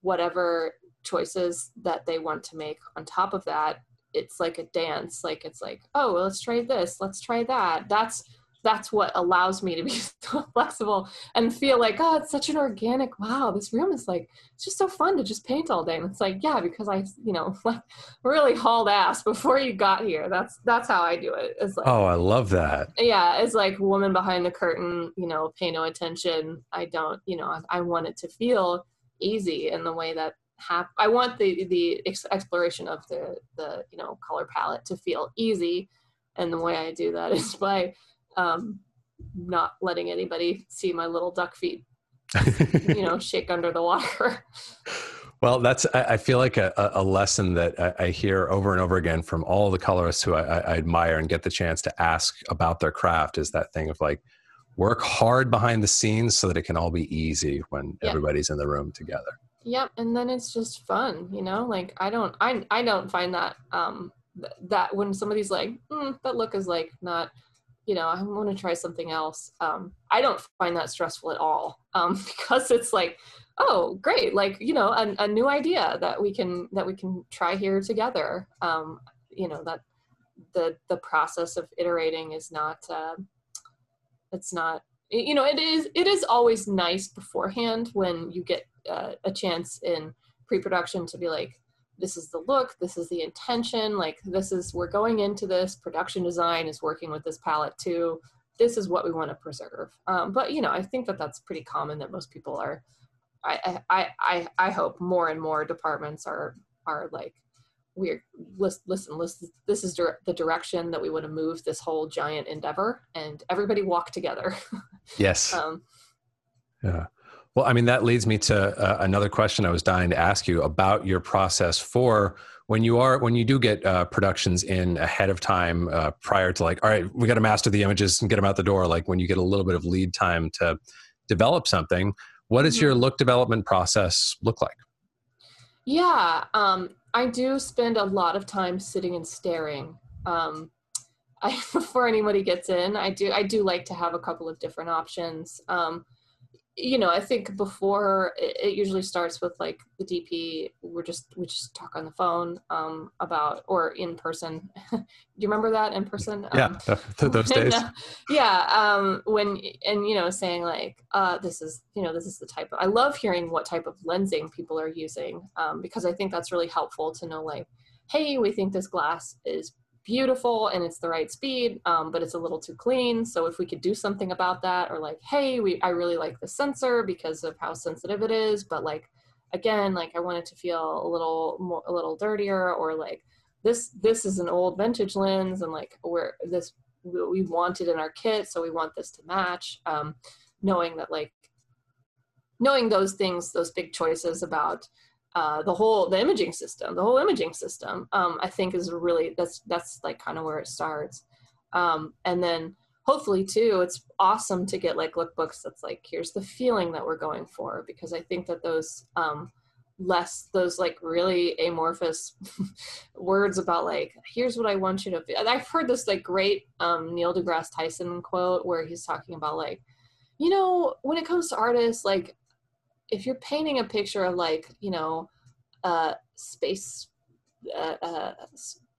whatever choices that they want to make on top of that it's like a dance. Like it's like oh well, let's try this. Let's try that. That's that's what allows me to be <laughs> so flexible and feel like oh it's such an organic wow this room is like it's just so fun to just paint all day. And it's like yeah because i you know <laughs> like really hauled ass before you got here. That's that's how i do it. It's like oh i love that. Yeah it's like woman behind the curtain you know pay no attention. I don't you know i, I want it to feel easy in the way that have i want the the exploration of the the you know color palette to feel easy. And the way I do that <laughs> is by um, not letting anybody see my little duck feet, you know, <laughs> shake under the water. Well, that's I feel like a, a lesson that I, hear over and over again from all the colorists who I, I, admire and get the chance to ask about their craft is that thing of like work hard behind the scenes so that it can all be easy when yep. everybody's in the room together. Yep, and then it's just fun, you know. Like I don't, I I don't find that um th- that when somebody's like, mm, that look is like not you know, I want to try something else. Um, I don't find that stressful at all um, <laughs> because it's like oh great like you know a, a new idea that we can that we can try here together um, you know that the the process of iterating is not uh, it's not you know it is it is always nice beforehand when you get uh, a chance in pre-production to be like this is the look this is the intention like this is we're going into this production design is working with this palette too. This is what we want to preserve. Um, but you know i think that that's pretty common that most people are I, I, I, I hope more and more departments are are like we're listen, listen, listen this is the direction that we want to move this whole giant endeavor and everybody walk together. <laughs> Yes. Um, yeah well i mean that leads me to uh, another question i was dying to ask you about your process for when you are when you do get uh, productions in ahead of time uh, prior to like all right we got to master the images and get them out the door like when you get a little bit of lead time to develop something what does your mm-hmm. look development process look like? Yeah, um, I do spend a lot of time sitting and staring. Um, I, <laughs> before anybody gets in, I do I do like to have a couple of different options. Um, you know, I think before it, it, usually starts with like the DP. We're just we just talk on the phone um, about or in person. <laughs> Do you remember that in person? Yeah, um, those <laughs> days. uh, yeah, um, when and you know saying like uh, this is you know this is the type of. I love hearing what type of lensing people are using um, because I think that's really helpful to know like, hey, we think this glass is beautiful and it's the right speed, um, but it's a little too clean. So if we could do something about that, or like, hey, we I really like the sensor because of how sensitive it is, but like again, like I want it to feel a little more a little dirtier, or like this this is an old vintage lens, and like we're this we want it in our kit, so we want this to match. Um, knowing that like knowing those things, those big choices about uh, the whole the imaging system the whole imaging system um, i think is really that's that's like kind of where it starts. Um, and then hopefully too it's awesome to get like lookbooks that's like here's the feeling that we're going for because i think that those um, less those like really amorphous <laughs> words about like here's what i want you to feel i've heard this like great um, neil degrasse tyson quote where he's talking about like you know when it comes to artists like if you're painting a picture of like you know uh, space uh, uh,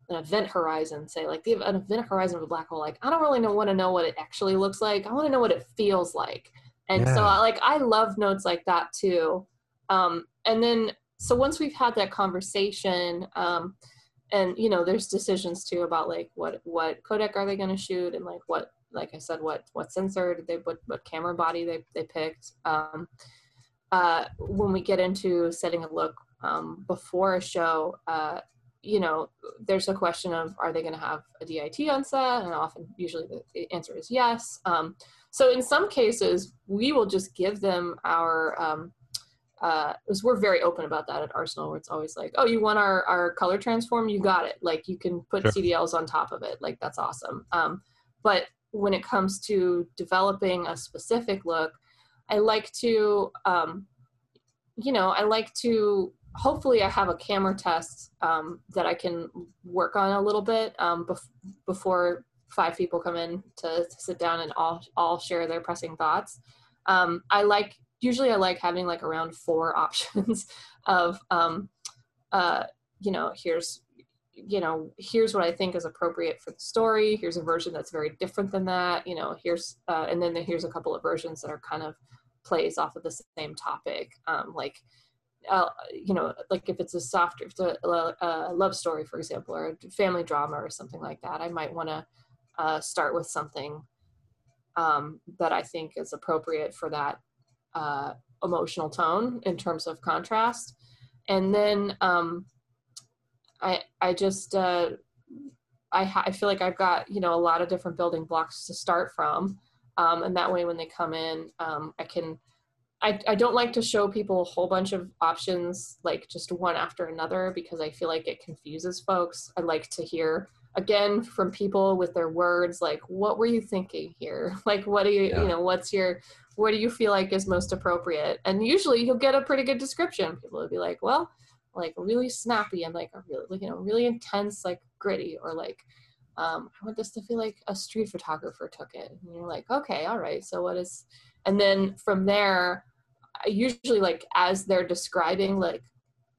an event horizon say like the an event horizon of a black hole like i don't really know want to know what it actually looks like. I want to know what it feels like. And yeah. so like i love notes like that too. Um, and then so once we've had that conversation um, and you know there's decisions too about like what what codec are they going to shoot and like what like i said what what sensor did they what what camera body they, they picked. Um, uh, when we get into setting a look um, before a show, uh, you know, there's a question of are they going to have a DIT on set? And often, usually, the answer is yes. Um, so in some cases, we will just give them our. Um, uh, we're very open about that at Arsenal, where it's always like, oh, you want our our color transform? You got it. Like you can put sure. CDLs on top of it. Like that's awesome. Um, but when it comes to developing a specific look, I like to, um, you know, I like to. Hopefully, I have a camera test um, that I can work on a little bit um, bef- before five people come in to, to, sit down and all all share their pressing thoughts. Um, I like usually I like having like around four <laughs> options of um, uh, you know here's you know here's what i think is appropriate for the story here's a version that's very different than that you know here's uh, and then here's a couple of versions that are kind of plays off of the same topic um, like uh, you know like if it's a soft if it's a, a, love story for example or a family drama or something like that i might want to uh, start with something um, that i think is appropriate for that uh, emotional tone in terms of contrast. And then um, i i just uh, I, ha- I feel like I've got you know a lot of different building blocks to start from, um, and that way when they come in, um, I can. I, I don't like to show people a whole bunch of options like just one after another because I feel like it confuses folks. I like to hear again from people with their words like what were you thinking here <laughs> like what do you yeah. you know what's your what do you feel like is most appropriate and usually you'll get a pretty good description people will be like well like really snappy and like a really you know really intense like gritty or like um, I want this to feel like a street photographer took it. And you're like, okay, all right. So what is, and then from there, I usually like as they're describing, like,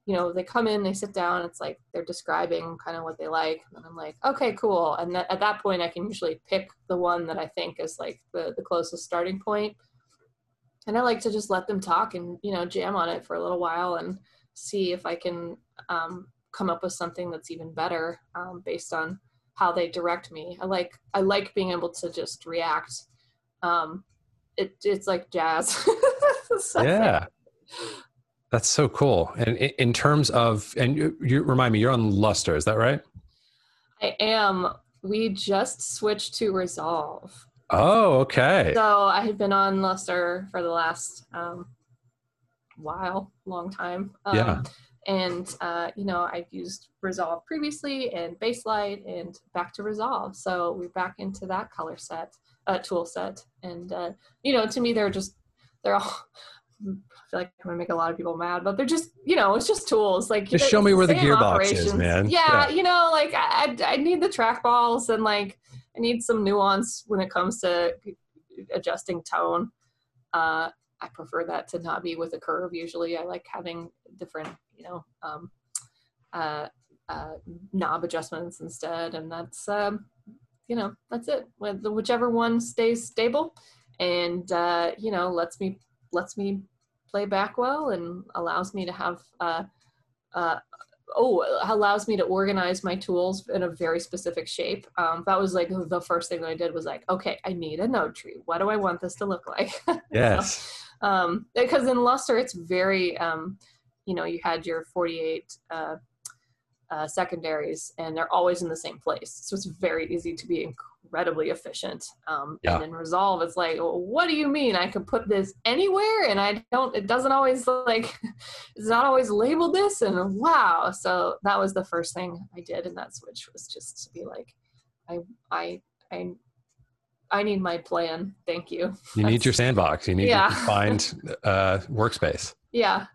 you know, they come in, they sit down, it's like they're describing kind of what they like. And I'm like, okay, cool. And that, at that point, I can usually pick the one that I think is like the, the closest starting point. And I like to just let them talk and, you know, jam on it for a little while and, see if I can um, come up with something that's even better um, based on how they direct me. I like I like being able to just react. Um, it it's like jazz. <laughs> so yeah, that's so cool. And in terms of and you, you remind me, you're on Lustre, is that right? I am. We just switched to Resolve. Oh, okay. So I had been on Lustre for the last um, while, long time. Um, yeah. And uh, you know, I've used Resolve previously and Baselight and back to Resolve. So we're back into that color set, uh, tool set. And uh, you know, to me, they're just they're all. I feel like I'm gonna make a lot of people mad, but they're just, you know, it's just tools. Like, just show me where the gearbox is, man. Yeah, yeah, you know, like I, I need the trackballs and like I need some nuance when it comes to adjusting tone. Uh, I prefer that to not be with a curve. Usually, I like having different, you know, um, uh, uh, knob adjustments instead, and that's, um, you know, that's it. With whichever one stays stable, and uh, you know, lets me lets me play back well and allows me to have. Uh, uh, oh allows me to organize my tools in a very specific shape um, that was like the first thing that i did was like okay i need a node tree what do i want this to look like <laughs> yes so, um, because in Lustre it's very um, you know you had your 48 uh, uh, secondaries and they're always in the same place so it's very easy to be incredibly efficient um, yeah. and in resolve it's like well, what do you mean i could put this anywhere and i don't it doesn't always like <laughs> it's not always labeled this and wow so that was the first thing i did in that switch was just to be like i i i I need my plan. Thank you. You That's, need your <laughs> sandbox. You need yeah. to find uh, workspace. <laughs> Yeah.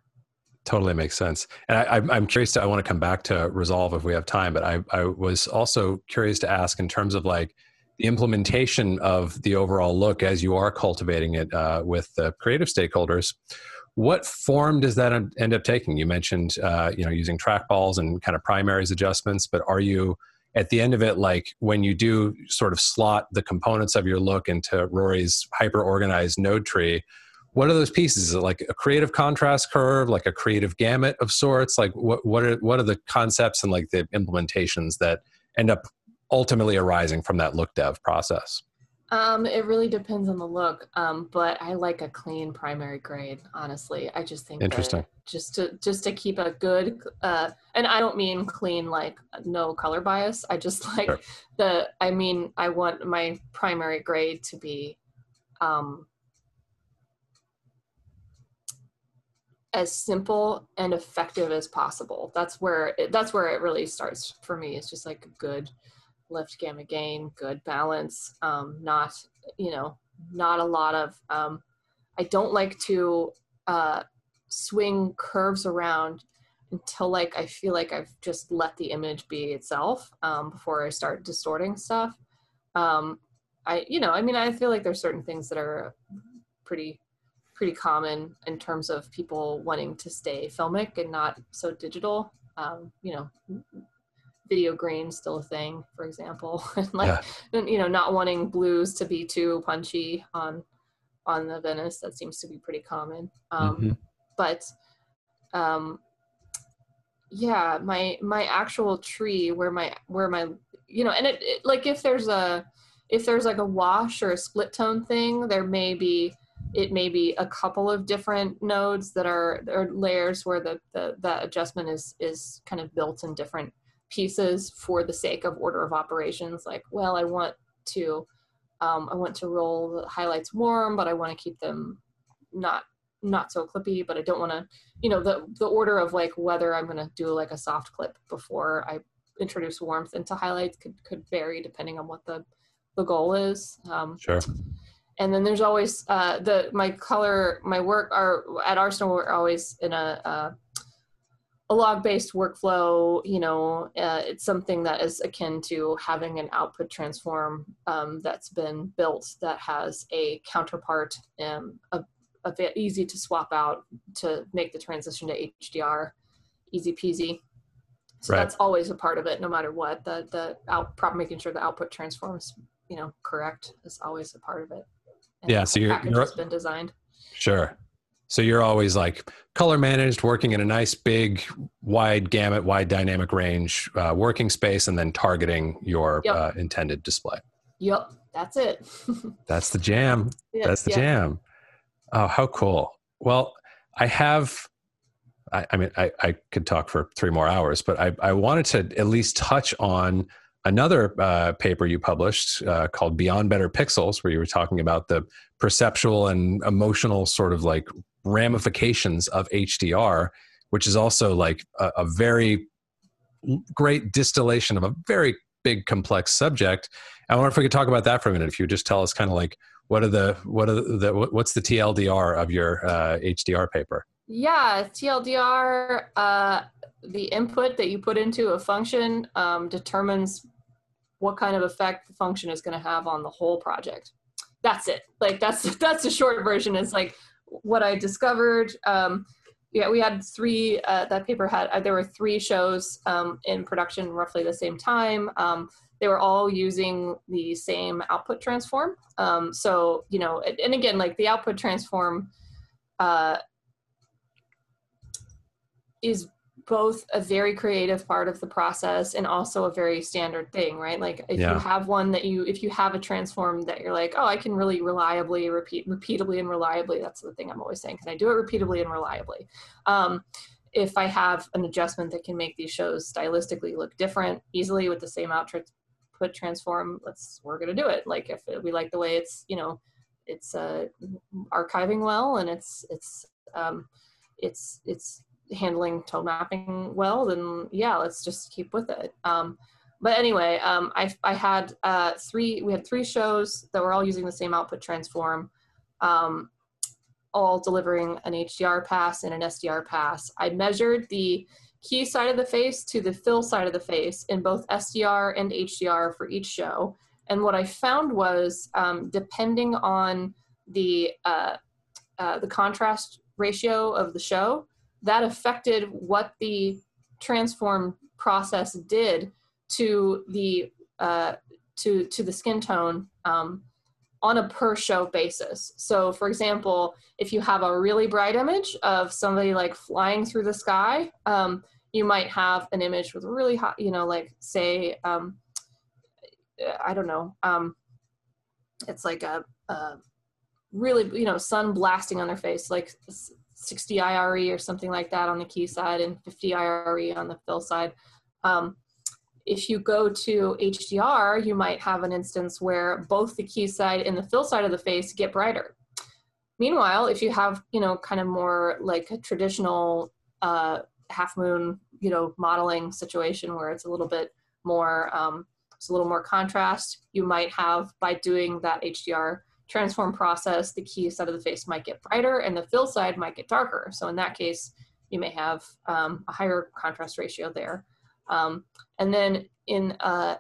Totally makes sense. And I, am curious to, I want to come back to Resolve if we have time, but I, I was also curious to ask in terms of like the implementation of the overall look as you are cultivating it uh, with the creative stakeholders. What form does that end up taking? You mentioned, uh, you know, using trackballs and kind of primaries adjustments, but are you at the end of it, like when you do sort of slot the components of your look into Rory's hyper organized node tree, what are those pieces? Is it like a creative contrast curve, like a creative gamut of sorts? Like what what are what are the concepts and like the implementations that end up ultimately arising from that look dev process? Um, it really depends on the look, um, but I like a clean primary grade. Honestly, I just think interesting. Just to just to keep a good, uh, and I don't mean clean like no color bias. I just <laughs> like sure. the. I mean, I want my primary grade to be um, as simple and effective as possible. That's where it, that's where it really starts for me. It's just like good lift gamma gain, good balance, um, not, you know, not a lot of, um, I don't like to uh, swing curves around until like I feel like I've just let the image be itself um, before I start distorting stuff. Um, I, you know, I mean, I feel like there's certain things that are pretty, pretty common in terms of people wanting to stay filmic and not so digital. Um, you know, video green still a thing, for example, and <laughs> like yeah. you know not wanting blues to be too punchy on on the Venice. That seems to be pretty common. Um, mm-hmm. But um, yeah, my my actual tree where my where my you know, and it, it like if there's a if there's like a wash or a split tone thing, there may be it may be a couple of different nodes that are or layers where the, the that adjustment is is kind of built in different pieces for the sake of order of operations. Like, well, I want to, um, I want to roll the highlights warm, but I want to keep them not not so clippy. But I don't want to, you know, the the order of like whether I'm going to do like a soft clip before I introduce warmth into highlights could could vary depending on what the the goal is. Um, sure. And then there's always uh, the my color my work are at Arsenal we're always in a, a a log-based workflow, you know, uh, it's something that is akin to having an output transform um, that's been built that has a counterpart and a, a bit easy to swap out to make the transition to HDR easy peasy. So Right. that's always a part of it, no matter what. The the out making sure the output transforms, you know, correct is always a part of it. Yeah, so the you're- package has been designed. Sure. So you're always like color managed, working in a nice big, wide gamut, wide dynamic range uh, working space, and then targeting your Yep. uh, intended display. Yep, that's it. <laughs> That's the jam. Yeah, That's the yeah. jam. Oh, how cool. Well, I have, I, I mean, I, I could talk for three more hours, but I, I wanted to at least touch on another uh, paper you published uh, called Beyond Better Pixels, where you were talking about the perceptual and emotional sort of like ramifications of HDR, which is also like a, a very great distillation of a very big complex subject. I wonder if we could talk about that for a minute. If you would just tell us kind of like what are the what are the what's the TLDR of your uh, HDR paper? Yeah, TLDR, uh, the input that you put into a function um, determines what kind of effect the function is going to have on the whole project. That's it. Like that's <laughs> that's the short version. Is like what I discovered. Um, yeah, we had three. Uh, that paper had uh, there were three shows um, in production roughly the same time. Um, they were all using the same output transform. Um, so you know, and, and again, like the output transform. Uh, is both a very creative part of the process and also a very standard thing, right? Like if Yeah. you have one that you, if you have a transform that you're like, oh, I can really reliably repeat, repeatably and reliably. That's the thing I'm always saying. Can I do it repeatably and reliably? Um, if I have an adjustment that can make these shows stylistically look different easily with the same output transform, let's we're gonna do it. Like if we like the way it's, you know, it's uh, archiving well and it's it's um, it's it's handling tone mapping well, then yeah, let's just keep with it. Um, but anyway, um, I, I had uh, three, we had three shows that were all using the same output transform, um, all delivering an HDR pass and an SDR pass. I measured the key side of the face to the fill side of the face in both SDR and HDR for each show. And what I found was, um, depending on the uh, uh, the contrast ratio of the show, that affected what the transform process did to the uh, to to the skin tone um, on a per show basis. So, for example, if you have a really bright image of somebody like flying through the sky, um, you might have an image with really hot, you know, like say, um, I don't know, um, it's like a, a really, you know, sun blasting on their face, like 60 IRE or something like that on the key side and 50 IRE on the fill side. Um, if you go to HDR, you might have an instance where both the key side and the fill side of the face get brighter. Meanwhile, if you have, you know, kind of more like a traditional uh, half moon, you know, modeling situation where it's a little bit more, um, it's a little more contrast, you might have by doing that HDR transform process, the key side of the face might get brighter and the fill side might get darker. So in that case, you may have um, a higher contrast ratio there. Um, and then in a,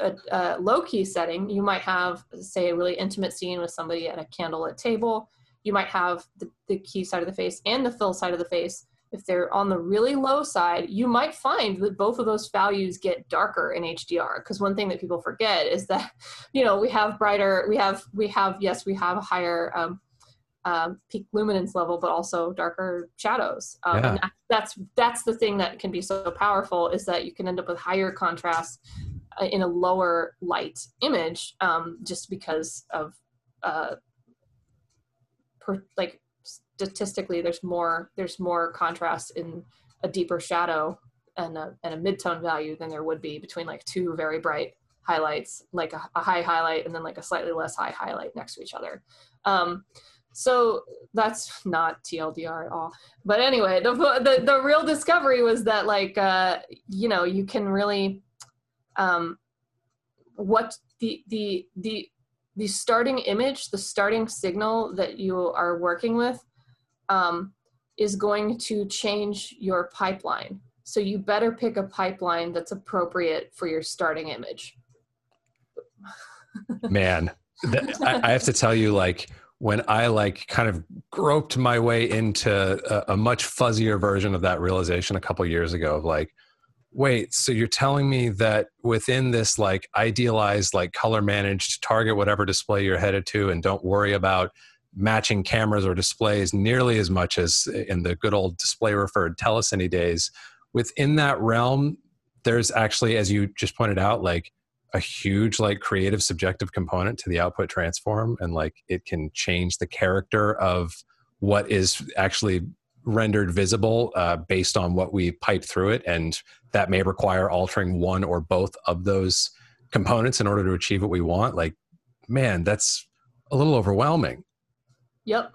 a, a, low key setting, you might have, say, a really intimate scene with somebody at a candlelit table. You might have the, the key side of the face and the fill side of the face. If they're on the really low side, you might find that both of those values get darker in HDR. Because one thing that people forget is that, <laughs> you know, we have brighter, we have, we have, yes, we have a higher um, um, peak luminance level, but also darker shadows. Um, Yeah. That, that's that's the thing that can be so powerful is that you can end up with higher contrast uh, in a lower light image, um, just because of uh, per, like statistically, there's more there's more contrast in a deeper shadow and a, and a mid-tone value than there would be between like two very bright highlights, like a, a high highlight and then like a slightly less high highlight next to each other. Um, so that's not TLDR at all. But anyway, the, the, the real discovery was that like, uh, you know, you can really, um, what the, the, the, the starting image, the starting signal that you are working with um, is going to change your pipeline. So you better pick a pipeline that's appropriate for your starting image. <laughs> Man, I, I have to tell you, like, when I like kind of groped my way into a, a much fuzzier version of that realization a couple years ago of like, wait, so you're telling me that within this like idealized, like color managed target whatever display you're headed to and don't worry about matching cameras or displays nearly as much as in the good old display referred telecine days. Within that realm, there's actually, as you just pointed out, like a huge like creative subjective component to the output transform and like it can change the character of what is actually rendered visible uh, based on what we pipe through it and that may require altering one or both of those components in order to achieve what we want like man that's a little overwhelming yep.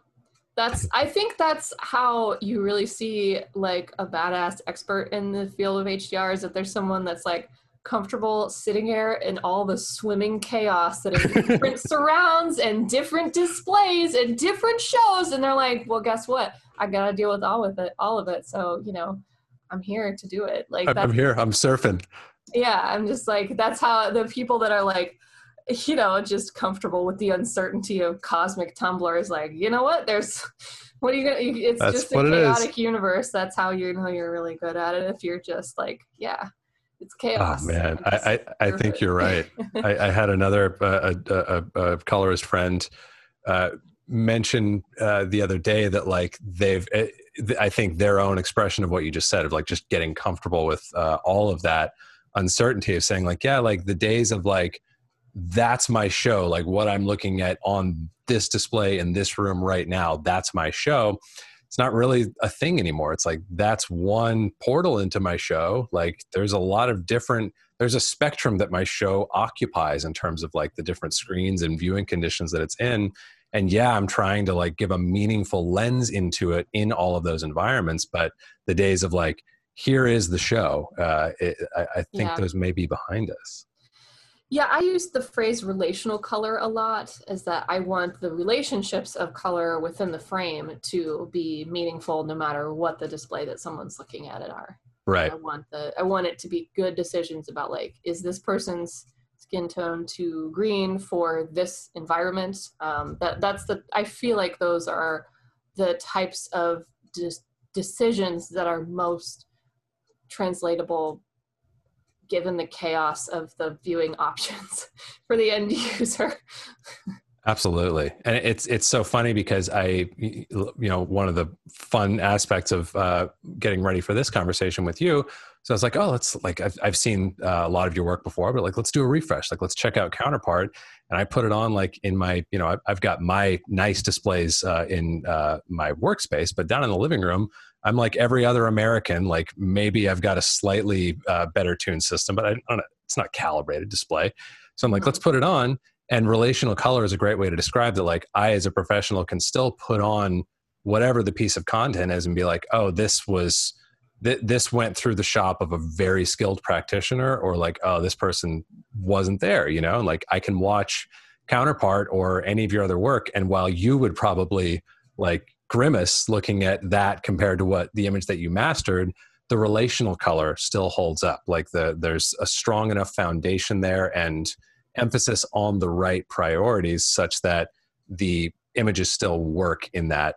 That's i think that's how you really see like a badass expert in the field of hdr is that there's someone that's like comfortable sitting here in all the swimming chaos that is <laughs> different surrounds and different displays and different shows and they're like well guess what? I gotta deal with all with it all of it so you know i'm here to do it. Like i'm here. I'm surfing. Yeah i'm just like that's how the people that are like <laughs> you know just comfortable with the uncertainty of cosmic tumblr is like you know what? There's <laughs> what are you gonna it's that's just a chaotic universe. That's how you know you're really good at it if you're just like yeah it's chaos. Oh man, I, I, I think you're right. <laughs> I, I, had another uh, a, a, a, colorist friend uh, mention uh, the other day that like they've eh, I think their own expression of what you just said of like just getting comfortable with uh, all of that uncertainty of saying like yeah like the days of like that's my show like what I'm looking at on this display in this room right now that's my show it's not really a thing anymore. It's like that's one portal into my show. Like there's a lot of different there's a spectrum that my show occupies in terms of like the different screens and viewing conditions that it's in. And yeah, I'm trying to like give a meaningful lens into it in all of those environments. But the days of like, here is the show, uh, it, I, I, think yeah. those may be behind us. Yeah, I use the phrase relational color a lot is that I want the relationships of color within the frame to be meaningful no matter what the display that someone's looking at it are. Right. I want the I want it to be good decisions about like is this person's skin tone too green for this environment? Um, that that's the I feel like those are the types of decisions that are most translatable given the chaos of the viewing options <laughs> for the end user. Absolutely, and it's it's so funny because I, you know, one of the fun aspects of uh, getting ready for this conversation with you. So I was like, oh, let's like I've I've seen uh, a lot of your work before, but like let's do a refresh. Like let's check out Counterpart, and I put it on like in my you know I've got my nice displays uh, in uh, my workspace, but down in the living room, I'm like every other American. Like maybe I've got a slightly uh, better tuned system, but I don't. know, It's not calibrated display. So I'm like, let's put it on. And relational color is a great way to describe that. Like I, as a professional, can still put on whatever the piece of content is and be like, oh, this was th- this went through the shop of a very skilled practitioner, or like, oh, this person wasn't there. You know, like I can watch counterpart or any of your other work, and while you would probably like grimace looking at that compared to what the image that you mastered the relational color still holds up. Like the there's a strong enough foundation there and emphasis on the right priorities such that the images still work in that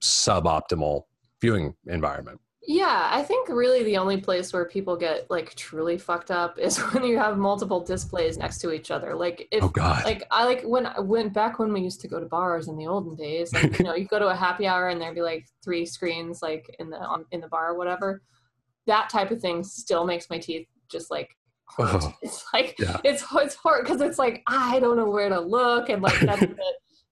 suboptimal viewing environment yeah, I think really the only place where people get like truly fucked up is <laughs> when you have multiple displays next to each other. Like if oh God. like I like when I went back when we used to go to bars in the olden days, like, you <laughs> know, you go to a happy hour and there'd be like three screens like in the um, in the bar or whatever. That type of thing still makes my teeth just like Oh, <laughs> it's like yeah. it's it's hard because it's like I don't know where to look and like that's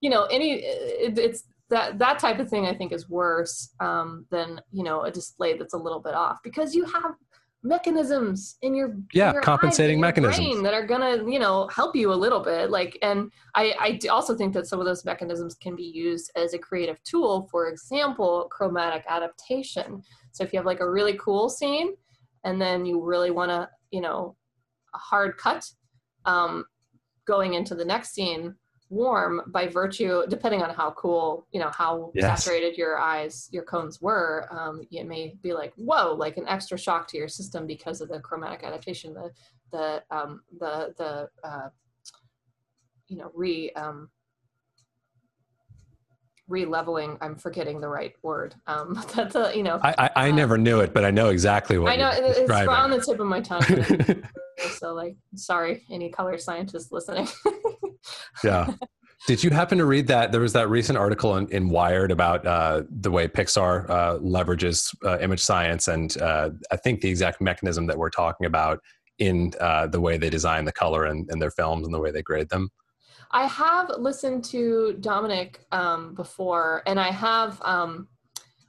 you know any it, it's that that type of thing I think is worse um, than you know a display that's a little bit off because you have mechanisms in your yeah in your compensating mechanisms. that are gonna you know help you a little bit like and i i also think that some of those mechanisms can be used as a creative tool for example chromatic adaptation. So if you have like a really cool scene and then you really want to you know a hard cut um, going into the next scene warm by virtue depending on how cool you know how yes. saturated your eyes your cones were um, it may be like whoa like an extra shock to your system because of the chromatic adaptation the the um, the the uh, you know re um, re-leveling i'm forgetting the right word um <laughs> that's a you know i i, I um, never knew it but i know exactly what i know it's on the tip of my tongue. <laughs> So like sorry any color scientists listening <laughs> yeah. Did you happen to read that? There was that recent article in, in Wired about uh, the way Pixar uh, leverages uh, image science, and uh, I think the exact mechanism that we're talking about in uh, the way they design the color in, their films and the way they grade them. I have listened to Dominic um, before, and I have. Um,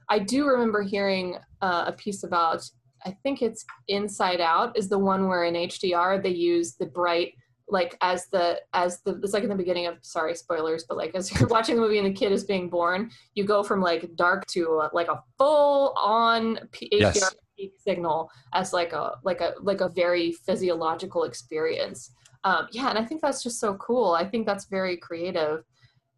I do remember hearing uh, a piece about. I think it's Inside Out is the one where in HDR they use the bright like as the as the it's like in the beginning of sorry spoilers but like as <laughs> you're watching the movie and the kid is being born you go from like dark to uh, like a full on P- yes. signal as like a like a like a very physiological experience. Um, yeah and i think that's just so cool. I think that's very creative.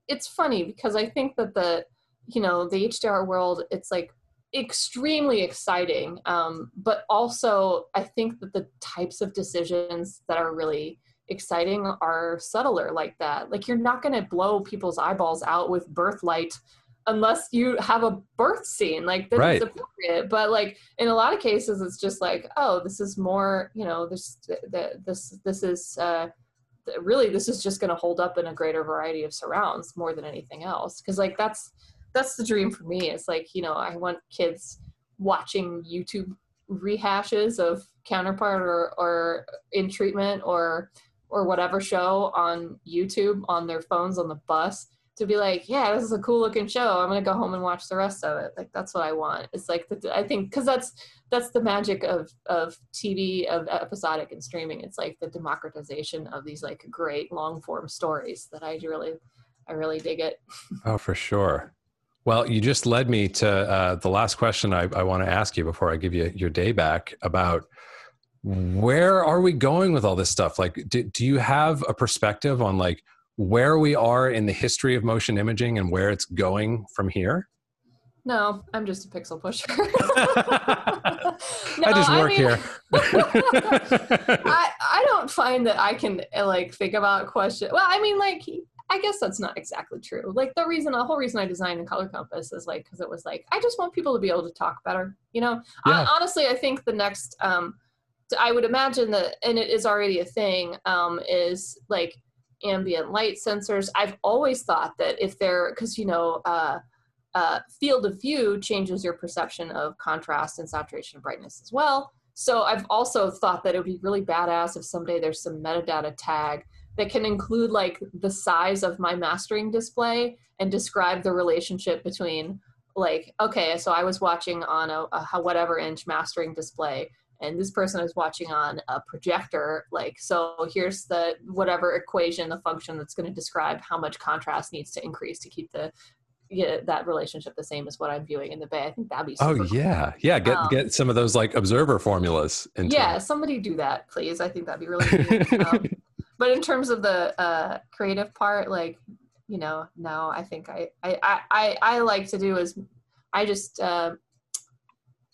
It's funny because i think that the you know the hdr world it's like extremely exciting um, but also i think that the types of decisions that are really exciting are subtler like that. Like you're not going to blow people's eyeballs out with birth light unless you have a birth scene. Like this right. appropriate. But like in a lot of cases, it's just like, oh, this is more, you know, this this this is uh, really this is just going to hold up in a greater variety of surrounds more than anything else. Because like that's that's the dream for me. It's like you know I want kids watching YouTube rehashes of counterpart or or in treatment or or whatever show on YouTube on their phones on the bus to be like, yeah, this is a cool looking show. I'm gonna go home and watch the rest of it. Like that's what I want. It's like the, I think because that's that's the magic of of TV of episodic and streaming. It's like the democratization of these like great long form stories that I really I really dig it. <laughs> Oh, for sure. Well, you just led me to uh, the last question I, I want to ask you before I give you your day back about where are we going with all this stuff like do, do you have a perspective on like where we are in the history of motion imaging and where it's going from here no i'm just a pixel pusher <laughs> <laughs> no, i just work I mean, here <laughs> I, I don't find that i can like think about questions well i mean like I guess that's not exactly true. Like the reason, the whole reason I designed a color compass is like because it was like I just want people to be able to talk better. You know, yeah. I, honestly, I think the next um, I would imagine that, and it is already a thing, um, is like ambient light sensors. I've always thought that if they're, because you know, uh, uh, field of view changes your perception of contrast and saturation and brightness as well. So I've also thought that it would be really badass if someday there's some metadata tag that can include like the size of my mastering display and describe the relationship between like okay so i was watching on a, a whatever inch mastering display and this person is watching on a projector like so here's the whatever equation the function that's going to describe how much contrast needs to increase to keep the get that relationship the same as what I'm viewing in the bay. I think that'd be oh yeah, yeah. Get um, get some of those like observer formulas. Into yeah, it. somebody do that, please. I think that'd be really. <laughs> um, but in terms of the uh, creative part, like you know, no, I think I I I I like to do is I just uh,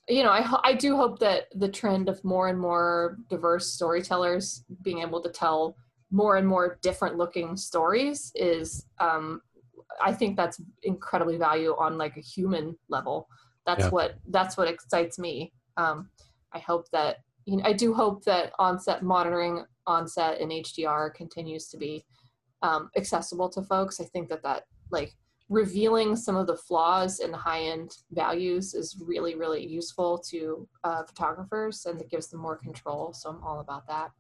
you know, I, I do hope that the trend of more and more diverse storytellers being able to tell more and more different looking stories is, um, I think that's incredibly value on like a human level. That's yeah. what that's what excites me. Um, I hope that you know, I do hope that onset monitoring onset in HDR continues to be um, accessible to folks. I think that that like revealing some of the flaws in the high end values is really, really useful to uh, photographers and it gives them more control. So I'm all about that.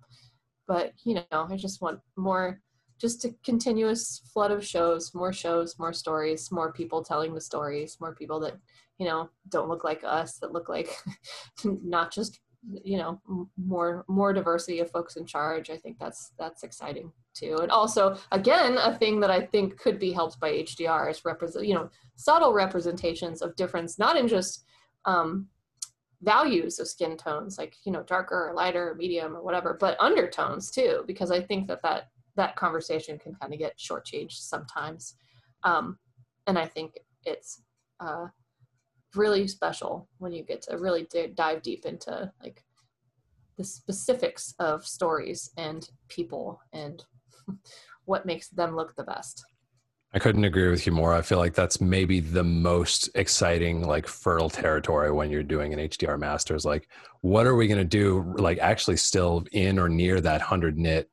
But, you know, I just want more, just a continuous flood of shows, more shows, more stories, more people telling the stories, more people that, you know, don't look like us, that look like <laughs> not just you know more more diversity of folks in charge i think that's that's exciting too and also again a thing that i think could be helped by hdr is represent you know subtle representations of difference not in just um, values of skin tones like you know darker or lighter or medium or whatever but undertones too because i think that that that conversation can kind of get shortchanged sometimes. Um, and i think it's uh, really special when you get to really d- dive deep into like the specifics of stories and people and <laughs> what makes them look the best. I couldn't agree with you more. I feel like that's maybe the most exciting, like fertile territory when you're doing an HDR masters. Like, what are we going to do? Like, actually, still in or near that 100 nit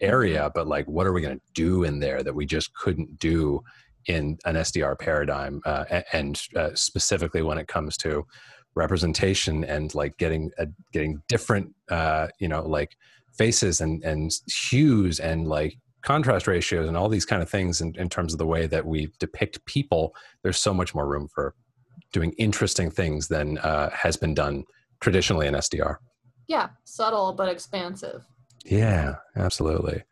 area, mm-hmm. but like, what are we going to do in there that we just couldn't do in an SDR paradigm, uh, and uh, specifically when it comes to representation and like getting a, getting different, uh, you know, like faces and and hues and like contrast ratios and all these kind of things in, in terms of the way that we depict people. There's so much more room for doing interesting things than uh, has been done traditionally in SDR. Yeah, subtle but expansive. Yeah, absolutely.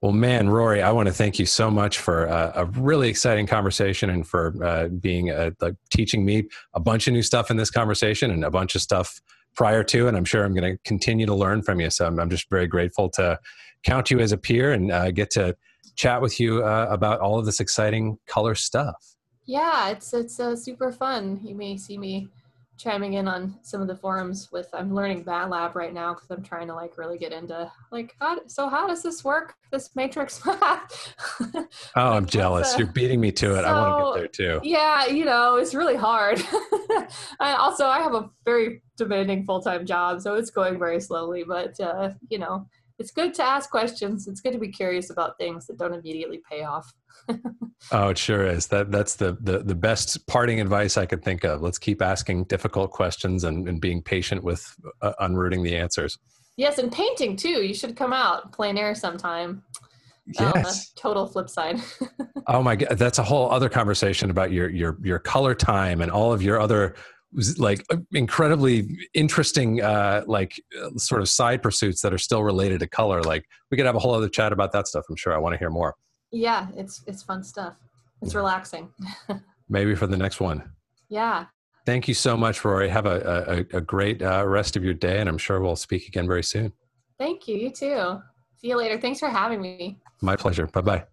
Well, man, Rory, I want to thank you so much for uh, a really exciting conversation and for uh, being uh, like teaching me a bunch of new stuff in this conversation and a bunch of stuff prior to. And I'm sure I'm going to continue to learn from you. So I'm, I'm, just very grateful to count you as a peer and uh, get to chat with you uh, about all of this exciting color stuff. Yeah, it's it's uh, super fun. You may see me chiming in on some of the forums with I'm learning MATLAB right now because I'm trying to like really get into like how so how does this work? This matrix <laughs> math oh I'm jealous. you're beating me to it. So, I want to get there too. yeah you know it's really hard. <laughs> I also I have a very demanding full-time job so it's going very slowly but uh, you know it's good to ask questions. It's good to be curious about things that don't immediately pay off. <laughs> oh, it sure is. That that's the, the the best parting advice I could think of. Let's keep asking difficult questions and, and being patient with uh, unrooting the answers. Yes, and painting too. You should come out plein air sometime. Yes. Uh, total flip side. <laughs> oh my god, that's a whole other conversation about your your your color time and all of your other was like uh, incredibly interesting uh like uh, sort of side pursuits that are still related to color like we could have a whole other chat about that stuff i'm sure i want to hear more. Yeah it's it's fun stuff. It's relaxing. <laughs> Maybe for the next one. Yeah. Thank you so much rory. Have a, a, a great uh, rest of your day and i'm sure we'll speak again very soon. Thank you you too. See you later. Thanks for having me. My pleasure. Bye-bye